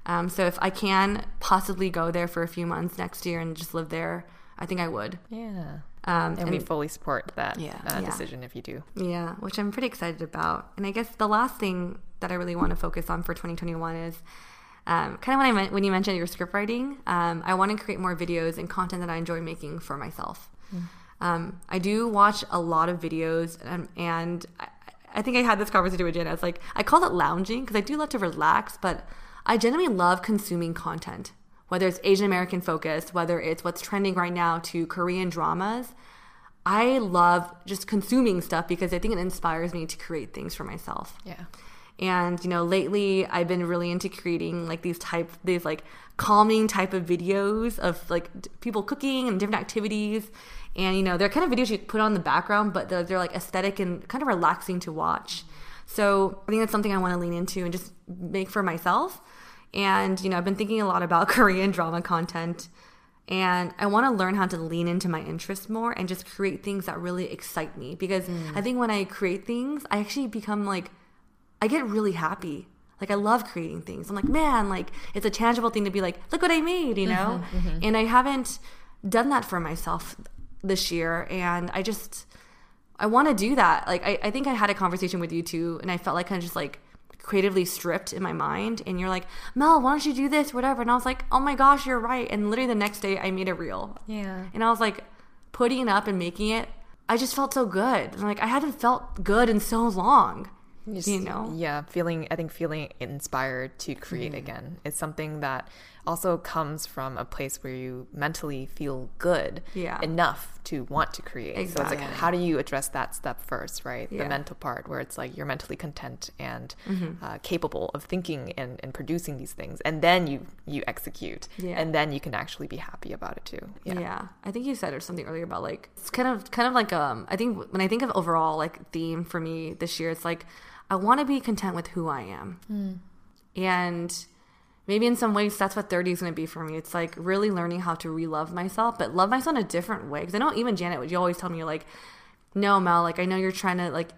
Um, so if I can possibly go there for a few months next year and just live there, I think I would. Yeah. Um, And, we fully support that Yeah. uh, Yeah. decision if you do. Yeah, which I'm pretty excited about. And I guess the last thing that I really want to focus on for 2021 is um, kind of when I meant when you mentioned your script writing. Um, I want to create more videos and content that I enjoy making for myself. Um, I do watch a lot of videos, um, and I, I think I had this conversation with Jenna. It's like I call it lounging because I do love to relax, but I genuinely love consuming content, whether it's Asian American focused, whether it's what's trending right now to Korean dramas. I love just consuming stuff because I think it inspires me to create things for myself. Yeah. And you know, lately I've been really into creating like these type these like calming type of videos of like d- people cooking and different activities. And you know, they're kind of videos you put on the background, but they're, they're like aesthetic and kind of relaxing to watch. So I think that's something I want to lean into and just make for myself. And you know, I've been thinking a lot about (laughs) Korean drama content. And I want to learn how to lean into my interests more and just create things that really excite me. Because mm. I think when I create things, I actually become like I get really happy. Like I love creating things. I'm like, man, like it's a tangible thing to be like, look what I made, you know? Mm-hmm, mm-hmm. And I haven't done that for myself this year. And I just I want to do that. Like I, I think I had a conversation with you too, and I felt like kind of just like creatively stripped in my mind. And you're like, Mel, why don't you do this, whatever? And I was like, oh my gosh, you're right. And literally the next day, I made a reel. Yeah. And I was like, putting it up and making it. I just felt so good. And like I haven't felt good in so long. You know? Yeah, feeling I think feeling inspired to create again is something that also comes from a place where you mentally feel good Yeah. enough to want to create. exactly. So it's like how do you address that step first, right? Yeah. The mental part where it's like you're mentally content and Mm-hmm. uh, capable of thinking and, and producing these things, and then you you execute, Yeah. and then you can actually be happy about it too. Yeah. yeah I think you said or something earlier about like it's kind of kind of like um I think when I think of overall like theme for me this year, it's like I want to be content with who I am, and maybe in some ways that's what 30 is going to be for me. It's like really learning how to re-love myself, but love myself in a different way. Because I know even Janet, would you always tell me you're like, no, Mel, like I know you're trying to like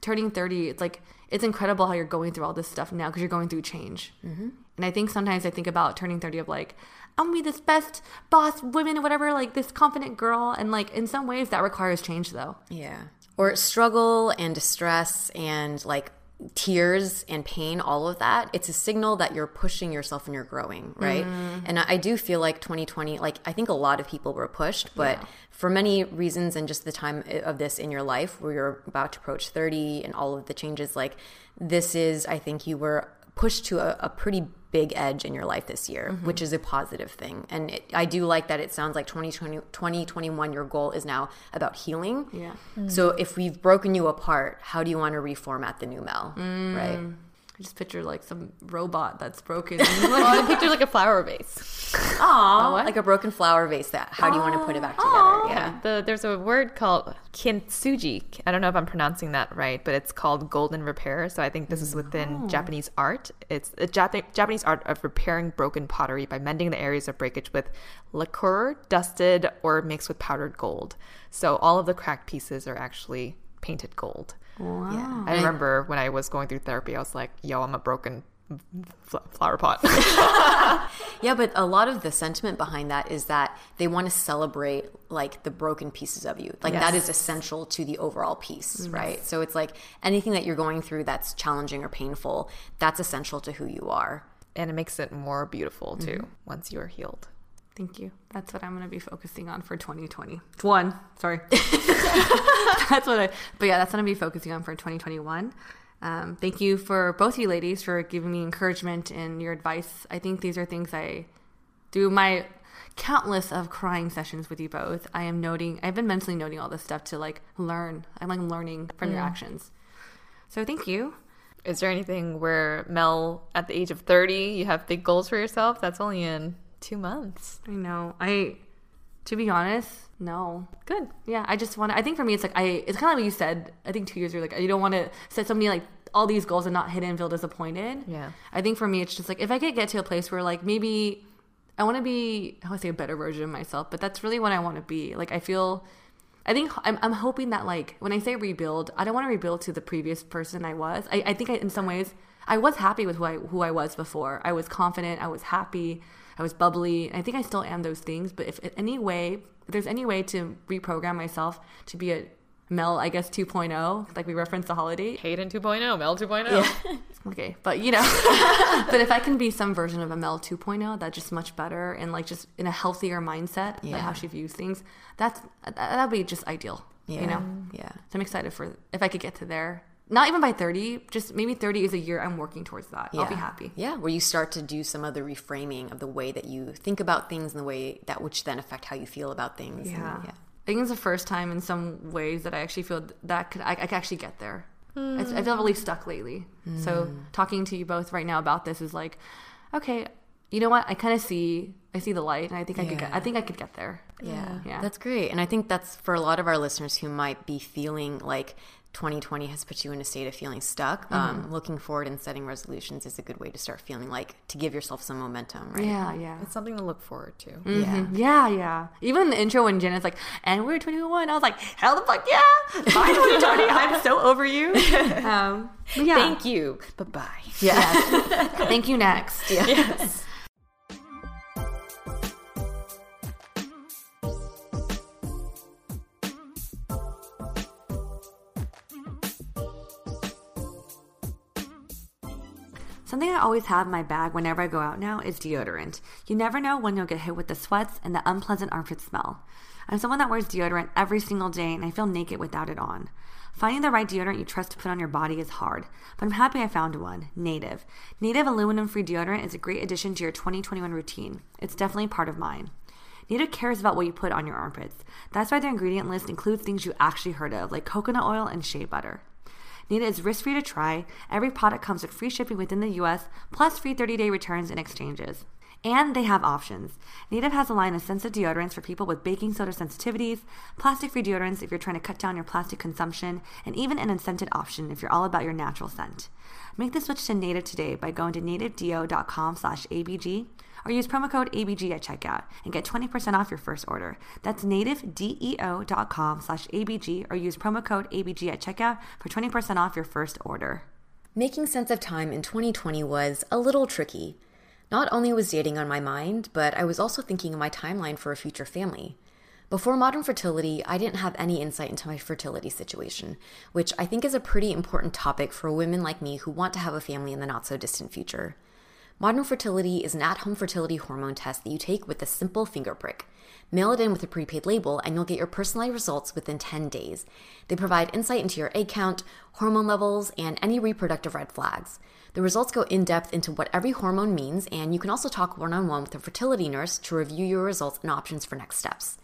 turning 30. It's like it's incredible how you're going through all this stuff now because you're going through change. Mm-hmm. And I think sometimes I think about turning 30 of like, I'm gonna be this best boss woman or whatever, like this confident girl. And like in some ways that requires change though. Yeah. Or struggle and distress and like tears and pain, all of that, it's a signal that you're pushing yourself and you're growing, right? Mm-hmm. And I, do feel like 2020, like I think a lot of people were pushed, but for many reasons and just the time uh, of this in your life where you're about to approach 30 and all of the changes, like this is, I think you were pushed to a, a pretty big edge in your life this year, mm-hmm. which is a positive thing. And it, I do like that it sounds like 2020, 2021, your goal is now about healing. Yeah. So if we've broken you apart, how do you want to reformat the new Mel? Mm. Right. I just picture like some robot that's broken. (laughs) Well, I picture like a flower vase. Aww. Like a broken flower vase. That how do you want to put it back together? Yeah. The, there's a word called kintsugi. I don't know if I'm pronouncing that right, but it's called golden repair. So I think this is within oh. Japanese art. It's a Jap- Japanese art of repairing broken pottery by mending the areas of breakage with lacquer, dusted, or mixed with powdered gold. So all of the cracked pieces are actually painted gold. wow. I remember when I was going through therapy, I was like, yo, I'm a broken fl- flower pot. (laughs) (laughs) Yeah, but a lot of the sentiment behind that is that they want to celebrate like the broken pieces of you. Like that is essential to the overall piece, mm-hmm. right? So it's like anything that you're going through that's challenging or painful, that's essential to who you are. and it makes it more beautiful too mm-hmm. once you're healed. Thank you. That's what I'm going to be focusing on for 2020. One, sorry. (laughs) that's what I, but yeah, that's what I'm going to be focusing on for 2021. Um, thank you for both of you ladies for giving me encouragement and your advice. I think these are things I through my countless of crying sessions with you both. I am noting, I've been mentally noting all this stuff to like learn. I'm like learning from your actions. So thank you. Is there anything where Mel, at the age of 30, you have big goals for yourself? That's only in two months. I know. I, to be honest, no. Good. Yeah, I just want to. I think for me, it's like I. It's kind of like what you said. I think two years ago, like you don't want to set so many like all these goals and not hit it and feel disappointed. Yeah. I think for me, it's just like if I could get to a place where like maybe I want to be I want to say a better version of myself, but that's really what I want to be. Like I feel I think I'm, I'm hoping that like when I say rebuild, I don't want to rebuild to the previous person I was. I, I think I, in some ways I was happy with who I who I was before. I was confident. I was happy. I was bubbly. I think I still am those things. But if any way, if there's any way to reprogram myself to be a Mel, I guess 2.0, like we referenced the holiday. Hayden 2.0, Mel 2.0. Yeah. (laughs) Okay, but you know, (laughs) but if I can be some version of a Mel 2.0, that's just much better and like just in a healthier mindset Yeah. about how she views things. That's that'd be just ideal. Yeah. You know, Yeah. so I'm excited for if I could get to there. Not even by 30, just maybe 30 is a year I'm working towards that. I'll be happy. Yeah, where you start to do some other reframing of the way that you think about things and the way that which then affect how you feel about things. And, Yeah. yeah. I think it's the first time in some ways that I actually feel that could I, I could actually get there. I, I feel really stuck lately. So hmm. talking to you both right now about this is like, okay, you know what? I kind of see I see the light, and I think I could get, I think I could get there. Yeah. Yeah. That's great. And I think that's for a lot of our listeners who might be feeling like 2020 has put you in a state of feeling stuck. Mm-hmm. Um, looking forward and setting resolutions is a good way to start feeling like to give yourself some momentum, right? Yeah, yeah. It's something to look forward to. Yeah. Yeah, yeah. Even in the intro when Jenna's like, and we're 21, I was like, hell the fuck yeah! Bye 2020, (laughs) I'm so over you. (laughs) Um, yeah. Thank you. Bye bye. Yes. (laughs) Thank you next. Yes. Something I always have in my bag whenever I go out now is deodorant. You never know when you'll get hit with the sweats and the unpleasant armpit smell. I'm someone that wears deodorant every single day and I feel naked without it on. Finding the right deodorant you trust to put on your body is hard, but I'm happy I found one Native. Native aluminum free deodorant is a great addition to your 2021 routine. It's definitely part of mine. Native cares about what you put on your armpits. That's why their ingredient list includes things you actually heard of, like coconut oil and shea butter. Native is risk free to try. Every product comes with free shipping within the US, plus free 30 day returns and exchanges. And they have options. Native has a line of sensitive deodorants for people with baking soda sensitivities, plastic free deodorants if you're trying to cut down your plastic consumption, and even an unscented option if you're all about your natural scent. Make the switch to Native today by going to nativedeo.com slash ABG or use promo code ABG at checkout and get 20% off your first order. That's nativedeo.com slash ABG or use promo code ABG at checkout for 20% off your first order. Making sense of time in 2020 was a little tricky. Not only was dating on my mind, but I was also thinking of my timeline for a future family. Before modern fertility, I didn't have any insight into my fertility situation, which I think is a pretty important topic for women like me who want to have a family in the not so distant future. Modern fertility is an at home fertility hormone test that you take with a simple finger prick. Mail it in with a prepaid label, and you'll get your personalized results within 10 days. They provide insight into your egg count, hormone levels, and any reproductive red flags. The results go in depth into what every hormone means, and you can also talk one on one with a fertility nurse to review your results and options for next steps.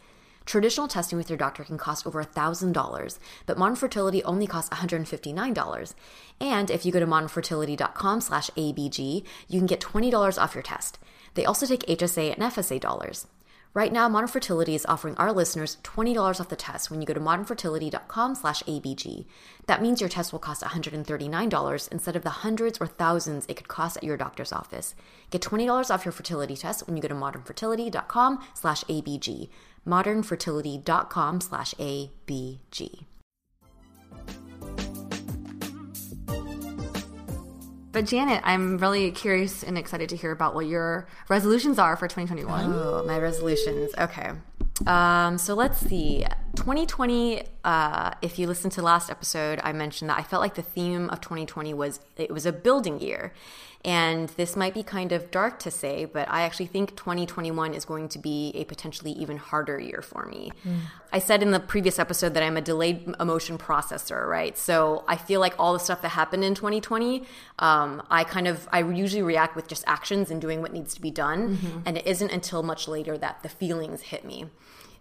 Traditional testing with your doctor can cost over $1,000, but Modern Fertility only costs $159. And if you go to modernfertility.com slash ABG, you can get $20 off your test. They also take HSA and FSA dollars. Right now, Modern Fertility is offering our listeners $20 off the test when you go to modernfertility.com slash ABG. That means your test will cost $139 instead of the hundreds or thousands it could cost at your doctor's office. Get $20 off your fertility test when you go to modernfertility.com slash ABG. modernfertility.com slash ABG. But Janet, I'm really curious and excited to hear about what your resolutions are for 2021. Oh, my resolutions. Okay. Um, so let's see. 2020, uh, if you listened to last episode, I mentioned that I felt like the theme of 2020 was it was a building year. And this might be kind of dark to say, but I actually think 2021 is going to be a potentially even harder year for me. I said in the previous episode that I'm a delayed emotion processor, right? So I feel like all the stuff that happened in 2020, um, I kind of, I usually react with just actions and doing what needs to be done. And it isn't until much later that the feelings hit me.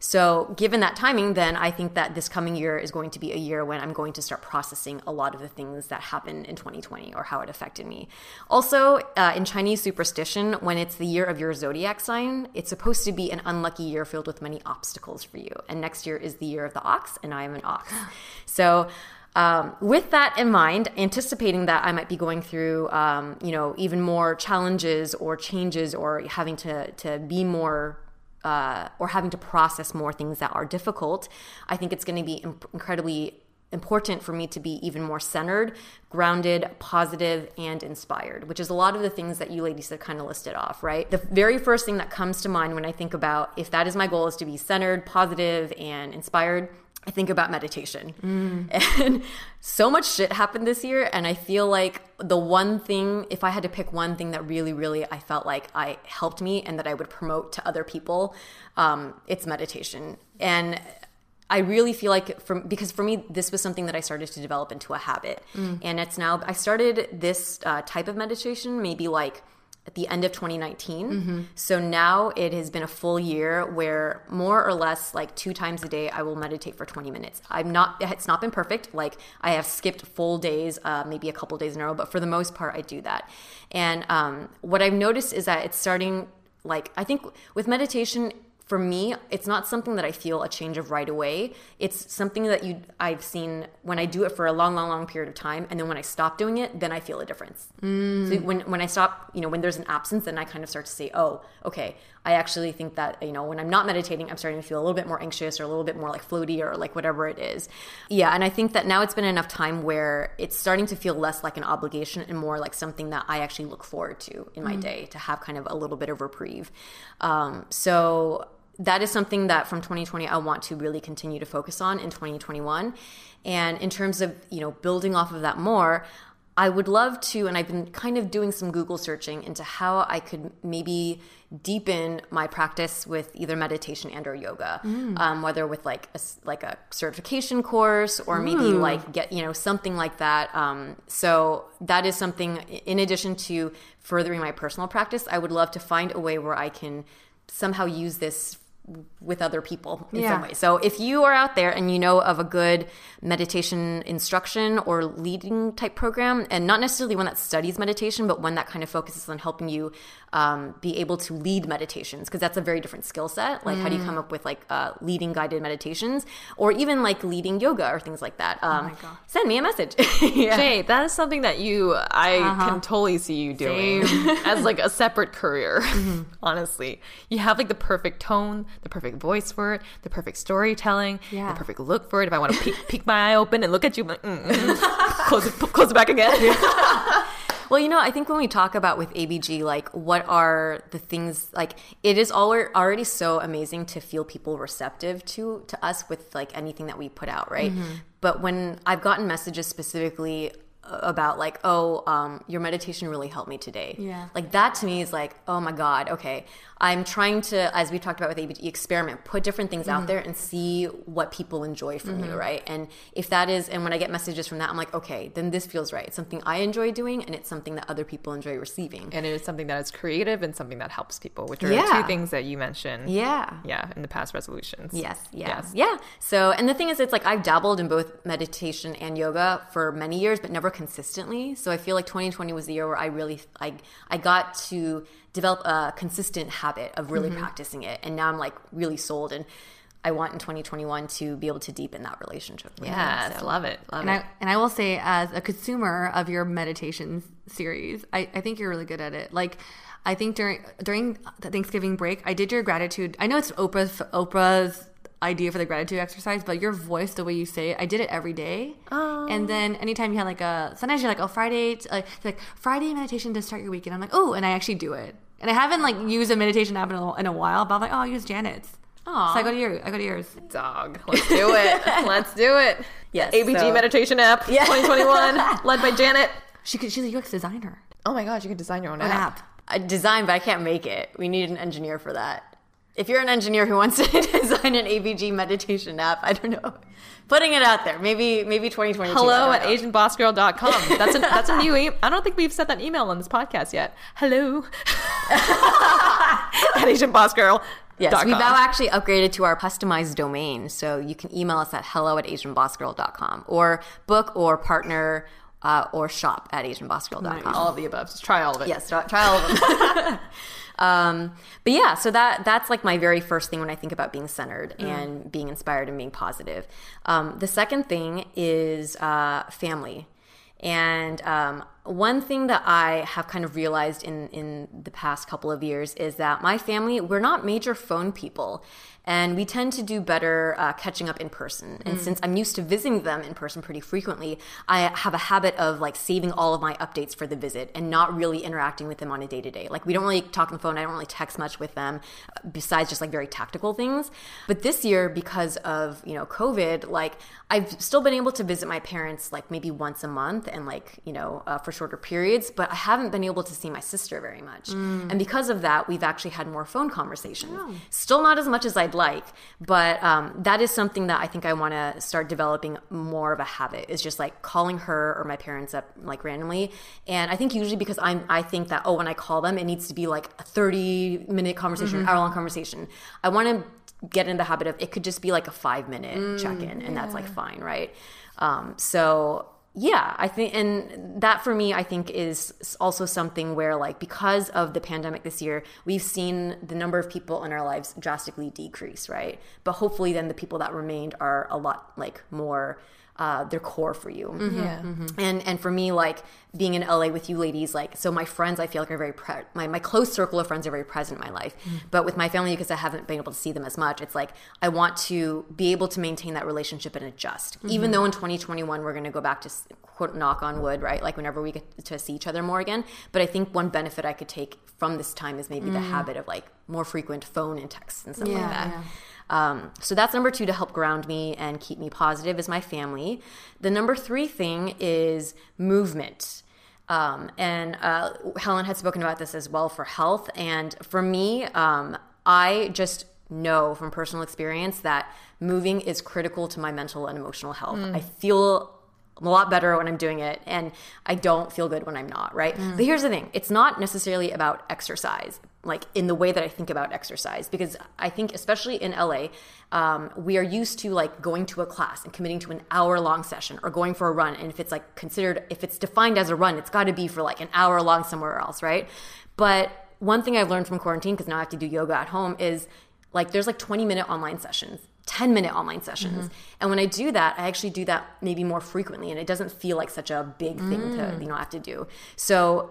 So, given that timing, then I think that this coming year is going to be a year when I'm going to start processing a lot of the things that happened in 2020 or how it affected me. Also, uh, in Chinese superstition, when it's the year of your zodiac sign, it's supposed to be an unlucky year filled with many obstacles for you. And next year is the year of the ox, and I am an ox. (gasps) So, Um, with that in mind, anticipating that I might be going through, um, you know, even more challenges or changes or having to, to be more uh, or having to process more things that are difficult, I think it's going to be imp- incredibly important for me to be even more centered, grounded, positive, and inspired, which is a lot of the things that you ladies have kind of listed off, right? The very first thing that comes to mind when I think about if that is my goal is to be centered, positive, and inspired. I think about meditation. And so much shit happened this year. And I feel like the one thing, if I had to pick one thing that really, really I felt like I helped me and that I would promote to other people, um, it's meditation. And I really feel like from because for me this was something that I started to develop into a habit, and it's now I started this uh, type of meditation maybe like at the end of 2019. So now it has been a full year where more or less like two times a day I will meditate for 20 minutes. I'm not it's not been perfect. Like I have skipped full days, uh, maybe a couple days in a row, but for the most part I do that. And um, what I've noticed is that it's starting like I think with meditation for me, it's not something that I feel a change of right away. It's something that you I've seen when I do it for a long, long, long period of time, and then when I stop doing it, then I feel a difference. So when when I stop, you know, when there's an absence, then I kind of start to say, oh, okay, I actually think that you know when I'm not meditating, I'm starting to feel a little bit more anxious or a little bit more like floaty or like whatever it is. Yeah, and I think that now it's been enough time where it's starting to feel less like an obligation and more like something that I actually look forward to in my day to have kind of a little bit of reprieve. Um, so that is something that from 2020 I want to really continue to focus on in 2021. And in terms of, you know, building off of that more, I would love to, and I've been kind of doing some Google searching into how I could maybe deepen my practice with either meditation and or yoga, um, whether with like a, like a certification course or maybe like get you know something like that. Um, so that is something. In addition to furthering my personal practice, I would love to find a way where I can somehow use this with other people in Yeah. some way. So if you are out there and you know of a good meditation instruction or leading type program, and not necessarily one that studies meditation, but one that kind of focuses on helping you um, be able to lead meditations, because that's a very different skill set. Like how do you come up with like uh, leading guided meditations, or even like leading yoga or things like that? Um, Send me a message. (laughs) yeah. Jay, that is something that you I can totally see you doing as like a separate career. (laughs) Honestly, you have like the perfect tone, the perfect voice for it, the perfect storytelling, Yeah. the perfect look for it. If I want to peek, peek my eye open and look at you, like, mm, mm. (laughs) close it, close it back again. (laughs) Well, you know, I think when we talk about with ABG, like what are the things like it is all already so amazing to feel people receptive to to us with like anything that we put out, right? But when I've gotten messages specifically about like, oh, um, your meditation really helped me today. Yeah. Like that to me is like, oh my God, okay. I'm trying to, as we talked about with ABG, experiment, put different things out there and see what people enjoy from you, right? And if that is, and when I get messages from that, I'm like, okay, then this feels right. It's something I enjoy doing and it's something that other people enjoy receiving. and it is something that is creative and something that helps people, which are Yeah. two things that you mentioned. Yeah. Yeah, in the past resolutions. Yes, yeah, Yes. yeah. So, and the thing is, it's like I've dabbled in both meditation and yoga for many years, but never consistently. So I feel like 2020 was the year where I really, I, I got to develop a consistent habit of really Mm-hmm. practicing it, and now I'm like really sold, and I want in 2021 to be able to deepen that relationship. With Yes, so. love it. Love And it. I, and I will say, as a consumer of your meditation series, I, I think you're really good at it. Like, I think during during the Thanksgiving break, I did your gratitude. I know it's Oprah's Oprah's idea for the gratitude exercise, but your voice, the way you say it, I did it every day. And oh. then anytime you had like a, sometimes you're like, oh, Friday, like, like Friday meditation to start your weekend. I'm like, oh, and I actually do it. And I haven't like used a meditation app in a, in a while, but I'm like, oh, I'll use Janet's. Oh. So I go to your, I go to yours. Dog. Let's do it. (laughs) Let's do it. Yes, ABG so- meditation app 2021, (laughs) led by Janet. She could, she's a UX designer. Oh my gosh, you could design your own An app. app. I design, but I can't make it. We need an engineer for that. If you're an engineer who wants to (laughs) design an ABG meditation app, I don't know. Putting it out there. Maybe maybe 2022. Hello at asianbossgirl.com. That's a, (laughs) that's a new e- I don't think we've sent that email on this podcast yet. Hello (laughs) at asianbossgirl.com. Yes, we've now actually upgraded to our customized domain. So you can email us at hello at asianbossgirl.com or book or partner uh, or shop at asianbossgirl.com. All of the above. Just try all of it. Yes, try, try all of them. Um, but yeah, so that that's like my very first thing when I think about being centered and being inspired and being positive. Um, the second thing is uh, family. And um, one thing that I have kind of realized in, in the past couple of years is that my family, we're not major phone people. And we tend to do better uh, catching up in person. And since I'm used to visiting them in person pretty frequently, I have a habit of like saving all of my updates for the visit and not really interacting with them on a day to day. Like we don't really talk on the phone. I don't really text much with them, besides just like very tactical things. But this year, because of you know COVID, like I've still been able to visit my parents like maybe once a month and like you know uh, for shorter periods. But I haven't been able to see my sister very much. And because of that, we've actually had more phone conversations. Still not as much as I'd like, but um, that is something that I think I want to start developing more of a habit. Is just like calling her or my parents up like randomly, and I think usually because I'm I think that oh when I call them it needs to be like a thirty minute conversation, hour long conversation. I want to get in the habit of it could just be like a five minute check in, and that's like fine, right? Um, so yeah i think and that for me i think is also something where like because of the pandemic this year we've seen the number of people in our lives drastically decrease right? But hopefully then the people that remained are a lot like more uh, they're core for you. Mm-hmm. Yeah. Mm-hmm. and and for me like being in LA with you ladies like so my friends I feel like are very pre- my my close circle of friends are very present in my life. Mm-hmm. But with my family because I haven't been able to see them as much it's like I want to be able to maintain that relationship and adjust. Even though in 2021 we're going to go back to quote knock on wood right? Like whenever we get to see each other more again. But I think one benefit I could take from this time is maybe the mm. habit of like more frequent phone and texts and stuff like that um, so that's number two to help ground me and keep me positive is my family. The number three thing is movement. Um, and uh, Helen had spoken about this as well for health. And for me, um, I just know from personal experience that moving is critical to my mental and emotional health. I feel a lot better when I'm doing it, and I don't feel good when I'm not, right? But here's the thing it's not necessarily about exercise, like in the way that I think about exercise, because I think, especially in LA, um, we are used to like going to a class and committing to an hour long session or going for a run. And if it's like considered, if it's defined as a run, it's got to be for like an hour long somewhere else, right? But one thing I've learned from quarantine, because now I have to do yoga at home, is like there's like 20 minute online sessions 10 minute online sessions and when i do that i actually do that maybe more frequently and it doesn't feel like such a big thing to you know have to do so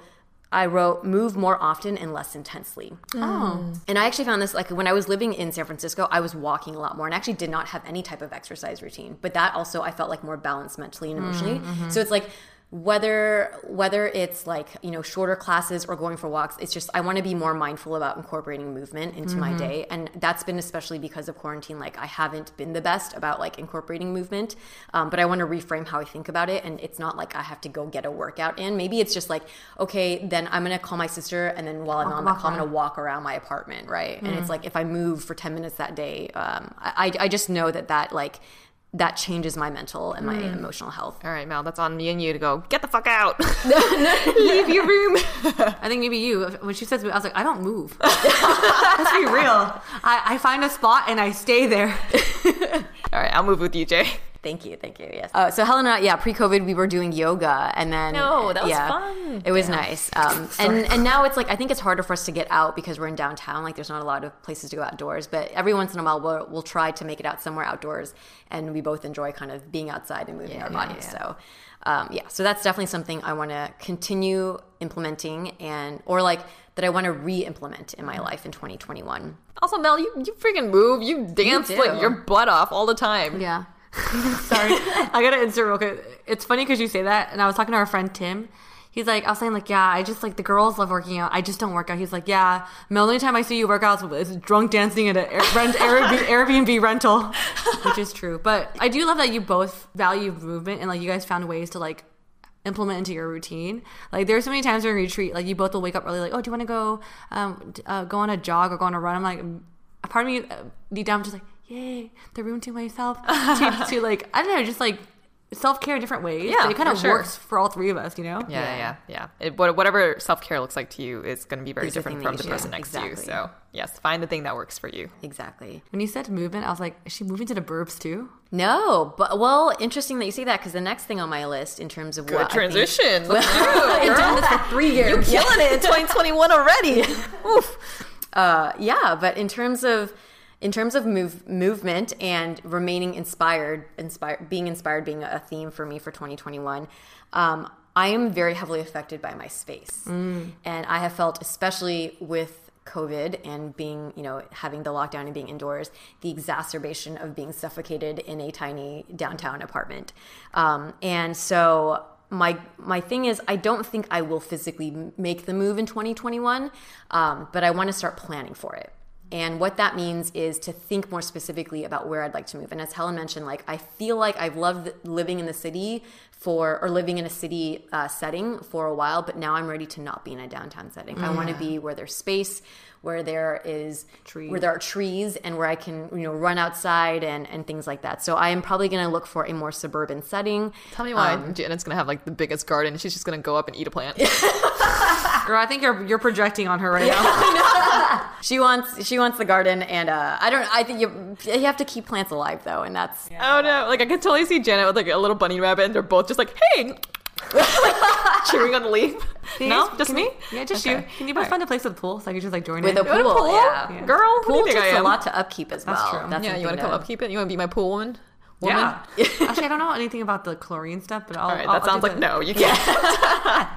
i wrote move more often and less intensely Oh. and I actually found this like when I was living in San Francisco, I was walking a lot more and actually did not have any type of exercise routine. But that also I felt like more balanced mentally and emotionally. Mm, mm-hmm. So it's like whether whether it's like you know shorter classes or going for walks it's just i want to be more mindful about incorporating movement into my day. And that's been especially because of quarantine like i haven't been the best about like incorporating movement um, but i want to reframe how i think about it. And it's not like i have to go get a workout in. Maybe it's just like okay then i'm gonna call my sister and then while i'm on the call i'm gonna walk around my apartment right? And it's like if i move for 10 minutes that day um, I, I just know that that like that changes my mental and my hmm. emotional health All right, Mel, that's on me and you to go, get the fuck out. (laughs) (laughs) Leave your room. I think maybe you. When she says, I was like, I don't move. (laughs) Let's be real. I, I find a spot and I stay there. All right, I'll move with you, Jay. Thank you, thank you. Yes. Uh, so Helena, yeah, pre-COVID we were doing yoga, and then No, that was yeah, fun. It was nice. Um, (laughs) and and now it's like I think it's harder for us to get out because we're in downtown. Like there's not a lot of places to go outdoors, but every once in a while we'll we'll try to make it out somewhere outdoors, and we both enjoy kind of being outside and moving our bodies. So. Um, yeah, so that's definitely something I want to continue implementing, and or like that I want to re-implement in my life in 2021. Also, Mel, you, you freaking move. You dance do. like your butt off all the time. Yeah. (laughs) Sorry. I gotta insert real quick. It's funny because you say that, and I was talking to our friend Tim. He's like, I was saying like, yeah, I just like the girls love working out. I just don't work out. He's like, yeah, the only time I see you work out is drunk dancing at a rent, (laughs) Airbnb, rental, which is true. But I do love that you both value movement and like you guys found ways to like implement into your routine. Like there's so many times during retreat, like you both will wake up early, like, oh, do you want to go, um, uh, go on a jog or go on a run? I'm like, a part of me uh, deep down, I'm just like, yay, the room to myself. (laughs) to, to like, I don't know, just like self care in different ways. Yeah, it kind of sure. works for all three of us. You know. Yeah, yeah, yeah. It, whatever self care looks like to you is going to be very Is the different thing that from the should- person next to you. So, yes, find the thing that works for you. Exactly. When you said movement, I was like, is she moving to the burbs too? No, but well, interesting that you say that because the next thing on my list in terms of Good what I think- transition. (laughs) You, I've been doing this for three years. You're killing it in (laughs) 2021 already. Oof. Uh, yeah, but in terms of in terms of move, movement and remaining inspired, inspired, being inspired, being a theme for me for 2021, um, I am very heavily affected by my space, and I have felt, especially with COVID and being, you know, having the lockdown and being indoors, the exacerbation of being suffocated in a tiny downtown apartment, um, and so my my thing is I don't think I will physically make the move in 2021, um, but I want to start planning for it. And what that means is to think more specifically about where I'd like to move. And as Helen mentioned, like I feel like I've loved living in the city for or living in a city uh, setting for a while, but now I'm ready to not be in a downtown setting. I want to be where there's space, where there is Trees. where there are trees, and where I can you know run outside and and things like that. So I am probably going to look for a more suburban setting. Tell me why Um, Janet's going to have like the biggest garden. She's just going to go up and eat a plant. (laughs) Girl, I think you're you're projecting on her right now. (laughs) She wants she wants the garden, and uh, I don't. I think you you have to keep plants alive though, and that's Oh no! Like I could totally see Janet with like a little bunny rabbit, and they're both just like, "Hey," (laughs) cheering on the leaf. no, just can me. we- yeah, just Okay. you. Can you both find a place with a pool so I can just like join with in? a pool. You want a pool? Yeah. Girl, pool takes I a am? lot to upkeep as well. That's true. That's yeah, you want to come upkeep it? You want to be my pool woman? woman? Yeah. (laughs) Actually, I don't know anything about the chlorine stuff, but I'll. All right, I'll- that I'll sounds like the- no. You can't.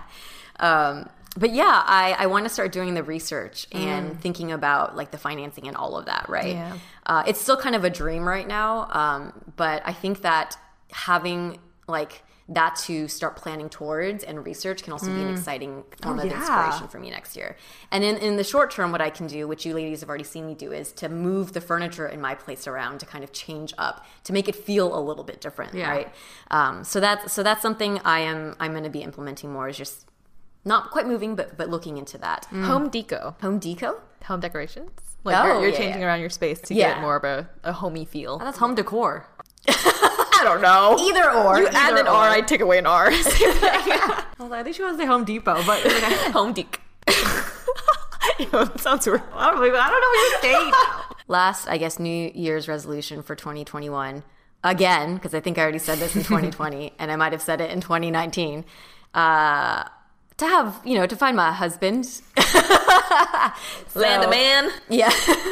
Um, but yeah, I, I want to start doing the research and Mm. thinking about like the financing and all of that, right? Yeah. Uh, it's still kind of a dream right now, um, but I think that having like that to start planning towards and research can also be an exciting form of Mm. Oh, yeah. inspiration for me next year. And in, in the short term, what I can do, which you ladies have already seen me do, is to move the furniture in my place around to kind of change up to make it feel a little bit different, Yeah. right? Um, so that's so that's something I am I'm going to be implementing more. Is just not quite moving, but but looking into that. Home deco, Home deco. home decorations. Like Oh, you're, you're yeah, changing yeah. around your space to Yeah. get more of a, a homey feel. That's home decor. (laughs) I don't know. Either or. You add either an R, I take away an R. (laughs) (laughs) I was like, I think she wants to say Home Depot, but home dec. Ew, that sounds weird. I don't, I don't know what you're saying. Last, I guess, New Year's resolution for 2021. Again, because I think I already said this in 2020, and I might have said it in 2019. Uh, to have, you know, to find my husband. (laughs) Land a man, Yeah.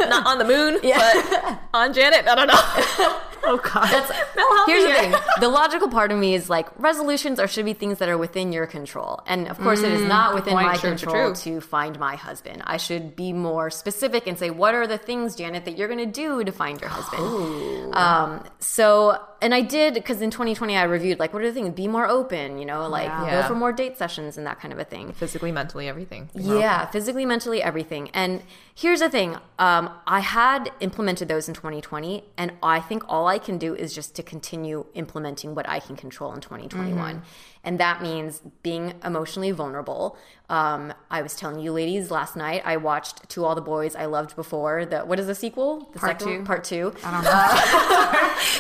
not on the moon, (laughs) but on Janet. I don't know. (laughs) (laughs) Oh God. That's, Mel, help here's me the thing. (laughs) The logical part of me is like resolutions are should be things that are within your control. And of course, it is not within point. my True, true, control true. to find my husband. I should be more specific and say, what are the things, Janet, that you're going to do to find your husband? Um, so, and I did because in 2020 I reviewed like, what are the things? Be more open, you know, like Yeah. go for more date sessions and that kind of a thing. Physically, mentally, everything. Yeah, physically, mentally, everything. And here's the thing um, I had implemented those in 2020, and I think all I can do is just to continue implementing what I can control in 2021. And that means being emotionally vulnerable. Um, I was telling you ladies last night, I watched To All the Boys I Loved Before. The What is the sequel? The Part second two. Part two I don't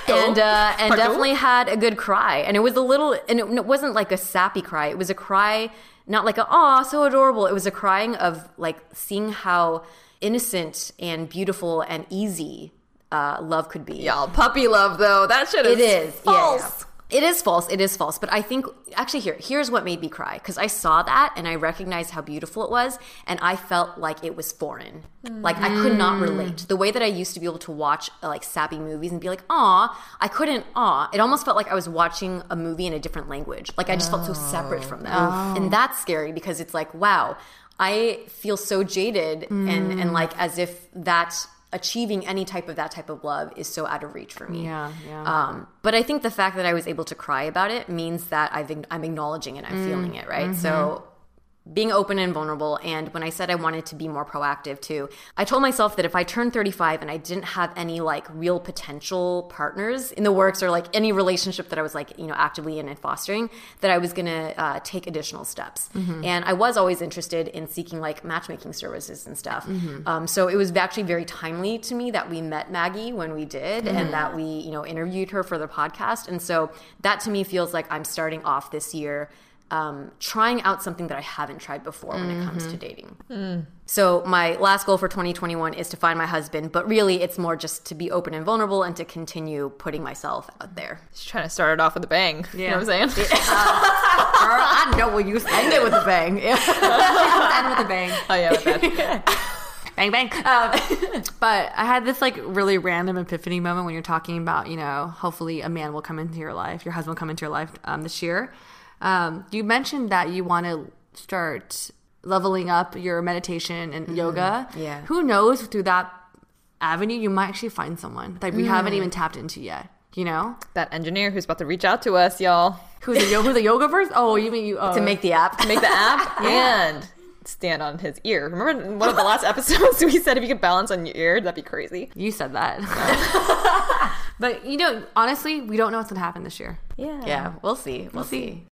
know. (laughs) (laughs) and uh, and Part two? definitely had a good cry. And it was a little, and it, it wasn't like a sappy cry. It was a cry, not like a "aw, so adorable." It was a crying of like seeing how innocent and beautiful and easy uh, love could be. Y'all, puppy love though. That shit is It is yeah, false. yeah. It is false. It is false. But I think actually here, here's what made me cry because I saw that and I recognized how beautiful it was, and I felt like it was foreign. Like I could not relate. The way that I used to be able to watch uh, like sappy movies and be like, "Aw," I couldn't. "Aw." It almost felt like I was watching a movie in a different language. Like I just felt so separate from them, and that's scary because it's like, wow, I feel so jaded and and like as if that achieving any type of that type of love is so out of reach for me. Yeah, yeah. Um, but I think the fact that I was able to cry about it means that I've, I'm acknowledging it, I'm feeling it, right? So being open and vulnerable. And when I said I wanted to be more proactive too, I told myself that if I turned 35 and I didn't have any like real potential partners in the works or like any relationship that I was like, you know, actively in and fostering, that I was going to uh, take additional steps. Mm-hmm. And I was always interested in seeking like matchmaking services and stuff. Mm-hmm. Um, so it was actually very timely to me that we met Maggie when we did mm-hmm. and that we, you know, interviewed her for the podcast. And so that to me feels like I'm starting off this year um, trying out something that I haven't tried before when it comes to dating. Mm. So, my last goal for 2021 is to find my husband, but really it's more just to be open and vulnerable and to continue putting myself out there. Just trying to start it off with a bang. Yeah. You know what I'm saying? Yeah. (laughs) Uh, I know what you end it with a bang. Yeah. (laughs) end with a bang. Oh, yeah, with that. (laughs) bang bang. Um, but I had this like really random epiphany moment when you're talking about, you know, hopefully a man will come into your life, your husband will come into your life um, this year. Um, you mentioned that you want to start leveling up your meditation and mm-hmm. yoga. Yeah. Who knows through that avenue you might actually find someone that we mm. haven't even tapped into yet. You know that engineer who's about to reach out to us, y'all. Who's the who's the yoga verse? Oh, you mean you uh, to make the app? To make the app (laughs) and stand on his ear. Remember in one of the last episodes (laughs) we said if you could balance on your ear, that'd be crazy. You said that. (laughs) but you know, honestly, we don't know what's gonna happen this year. Yeah. Yeah, we'll see. We'll, we'll see. see.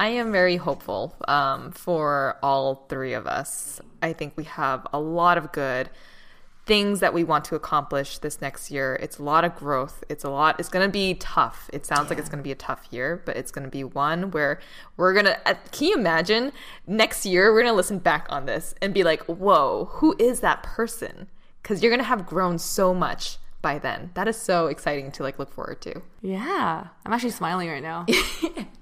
I am very hopeful um, for all three of us. I think we have a lot of good things that we want to accomplish this next year. It's a lot of growth. It's a lot. It's going to be tough. It sounds yeah. like it's going to be a tough year, but it's going to be one where we're going to. Uh, can you imagine next year we're going to listen back on this and be like, "Whoa, who is that person?" Because you're going to have grown so much by then. That is so exciting to like look forward to. Yeah, I'm actually smiling right now. (laughs)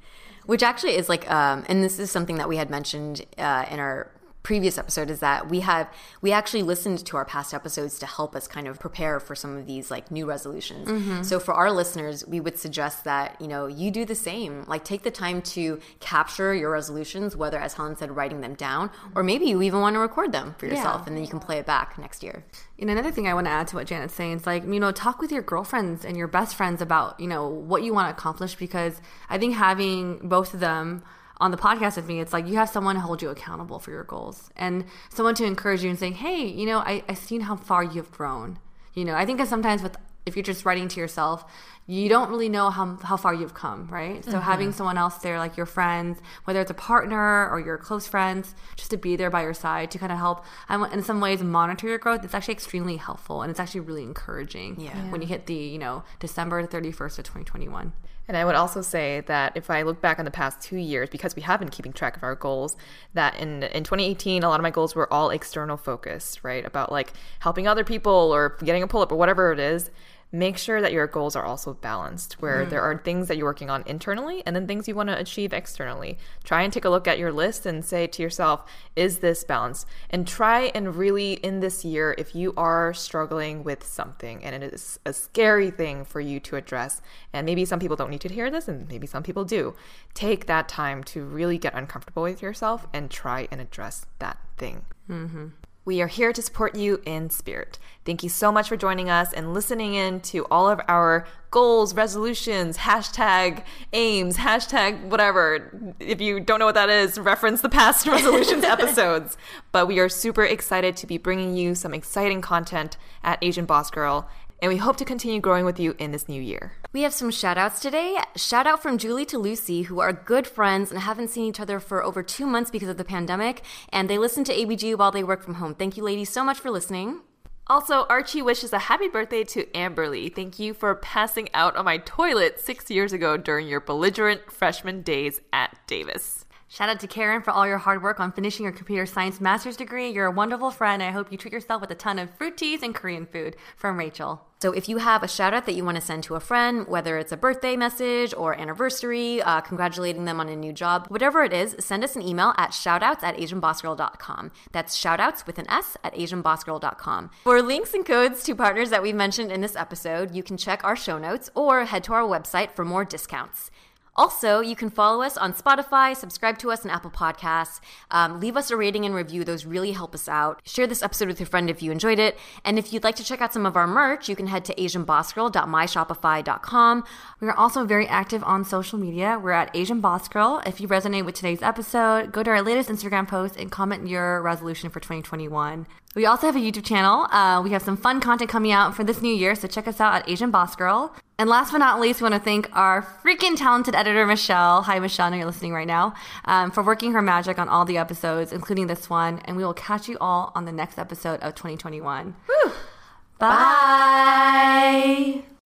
which actually is like um, and this is something that we had mentioned uh, in our previous episode is that we have we actually listened to our past episodes to help us kind of prepare for some of these like new resolutions. Mm-hmm. So for our listeners, we would suggest that, you know, you do the same. Like take the time to capture your resolutions, whether as Helen said writing them down or maybe you even want to record them for yourself yeah. and then you can play it back next year. And another thing I want to add to what Janet's saying is like, you know, talk with your girlfriends and your best friends about, you know, what you want to accomplish because I think having both of them on the podcast with me, it's like you have someone to hold you accountable for your goals and someone to encourage you and saying, hey, you know, I, I've seen how far you've grown. You know, I think that sometimes with if you're just writing to yourself, you don't really know how, how far you've come, right? So mm-hmm. having someone else there, like your friends, whether it's a partner or your close friends, just to be there by your side to kind of help, in some ways, monitor your growth, it's actually extremely helpful and it's actually really encouraging yeah. when you hit the, you know, December 31st of 2021. And I would also say that if I look back on the past two years, because we have been keeping track of our goals, that in in 2018, a lot of my goals were all external focused, right? About like helping other people or getting a pull up or whatever it is make sure that your goals are also balanced, where mm. there are things that you're working on internally and then things you want to achieve externally. Try and take a look at your list and say to yourself, is this balanced? And try and really, in this year, if you are struggling with something and it is a scary thing for you to address, and maybe some people don't need to hear this, and maybe some people do, take that time to really get uncomfortable with yourself and try and address that thing. Mm-hmm. We are here to support you in spirit. Thank you so much for joining us and listening in to all of our goals, resolutions, hashtag aims, hashtag whatever. If you don't know what that is, reference the past (laughs) resolutions (laughs) episodes. But we are super excited to be bringing you some exciting content at Asian Boss Girl and we hope to continue growing with you in this new year. We have some shout outs today. Shout out from Julie to Lucy, who are good friends and haven't seen each other for over two months because of the pandemic, and they listen to ABG while they work from home. Thank you, ladies, so much for listening. Also, Archie wishes a happy birthday to Amberly. Thank you for passing out on my toilet six years ago during your belligerent freshman days at Davis. Shout out to Karen for all your hard work on finishing your computer science master's degree. You're a wonderful friend. I hope you treat yourself with a ton of fruit teas and Korean food. From Rachel. So if you have a shout out that you want to send to a friend, whether it's a birthday message or anniversary, uh, congratulating them on a new job, whatever it is, send us an email at shoutouts at asianbossgirl.com. That's shoutouts with an S at asianbossgirl.com. For links and codes to partners that we've mentioned in this episode, you can check our show notes or head to our website for more discounts. Also, you can follow us on Spotify, subscribe to us on Apple Podcasts, um, leave us a rating and review. Those really help us out. Share this episode with your friend if you enjoyed it. And if you'd like to check out some of our merch, you can head to AsianBossGirl.myshopify.com. We are also very active on social media. We're at Asian Boss Girl. If you resonate with today's episode, go to our latest Instagram post and comment your resolution for 2021. We also have a YouTube channel. Uh, we have some fun content coming out for this new year, so check us out at Asian Boss Girl. And last but not least, we want to thank our freaking talented editor, Michelle. Hi, Michelle. I know you're listening right now. Um, for working her magic on all the episodes, including this one. And we will catch you all on the next episode of 2021. Woo. Bye. Bye.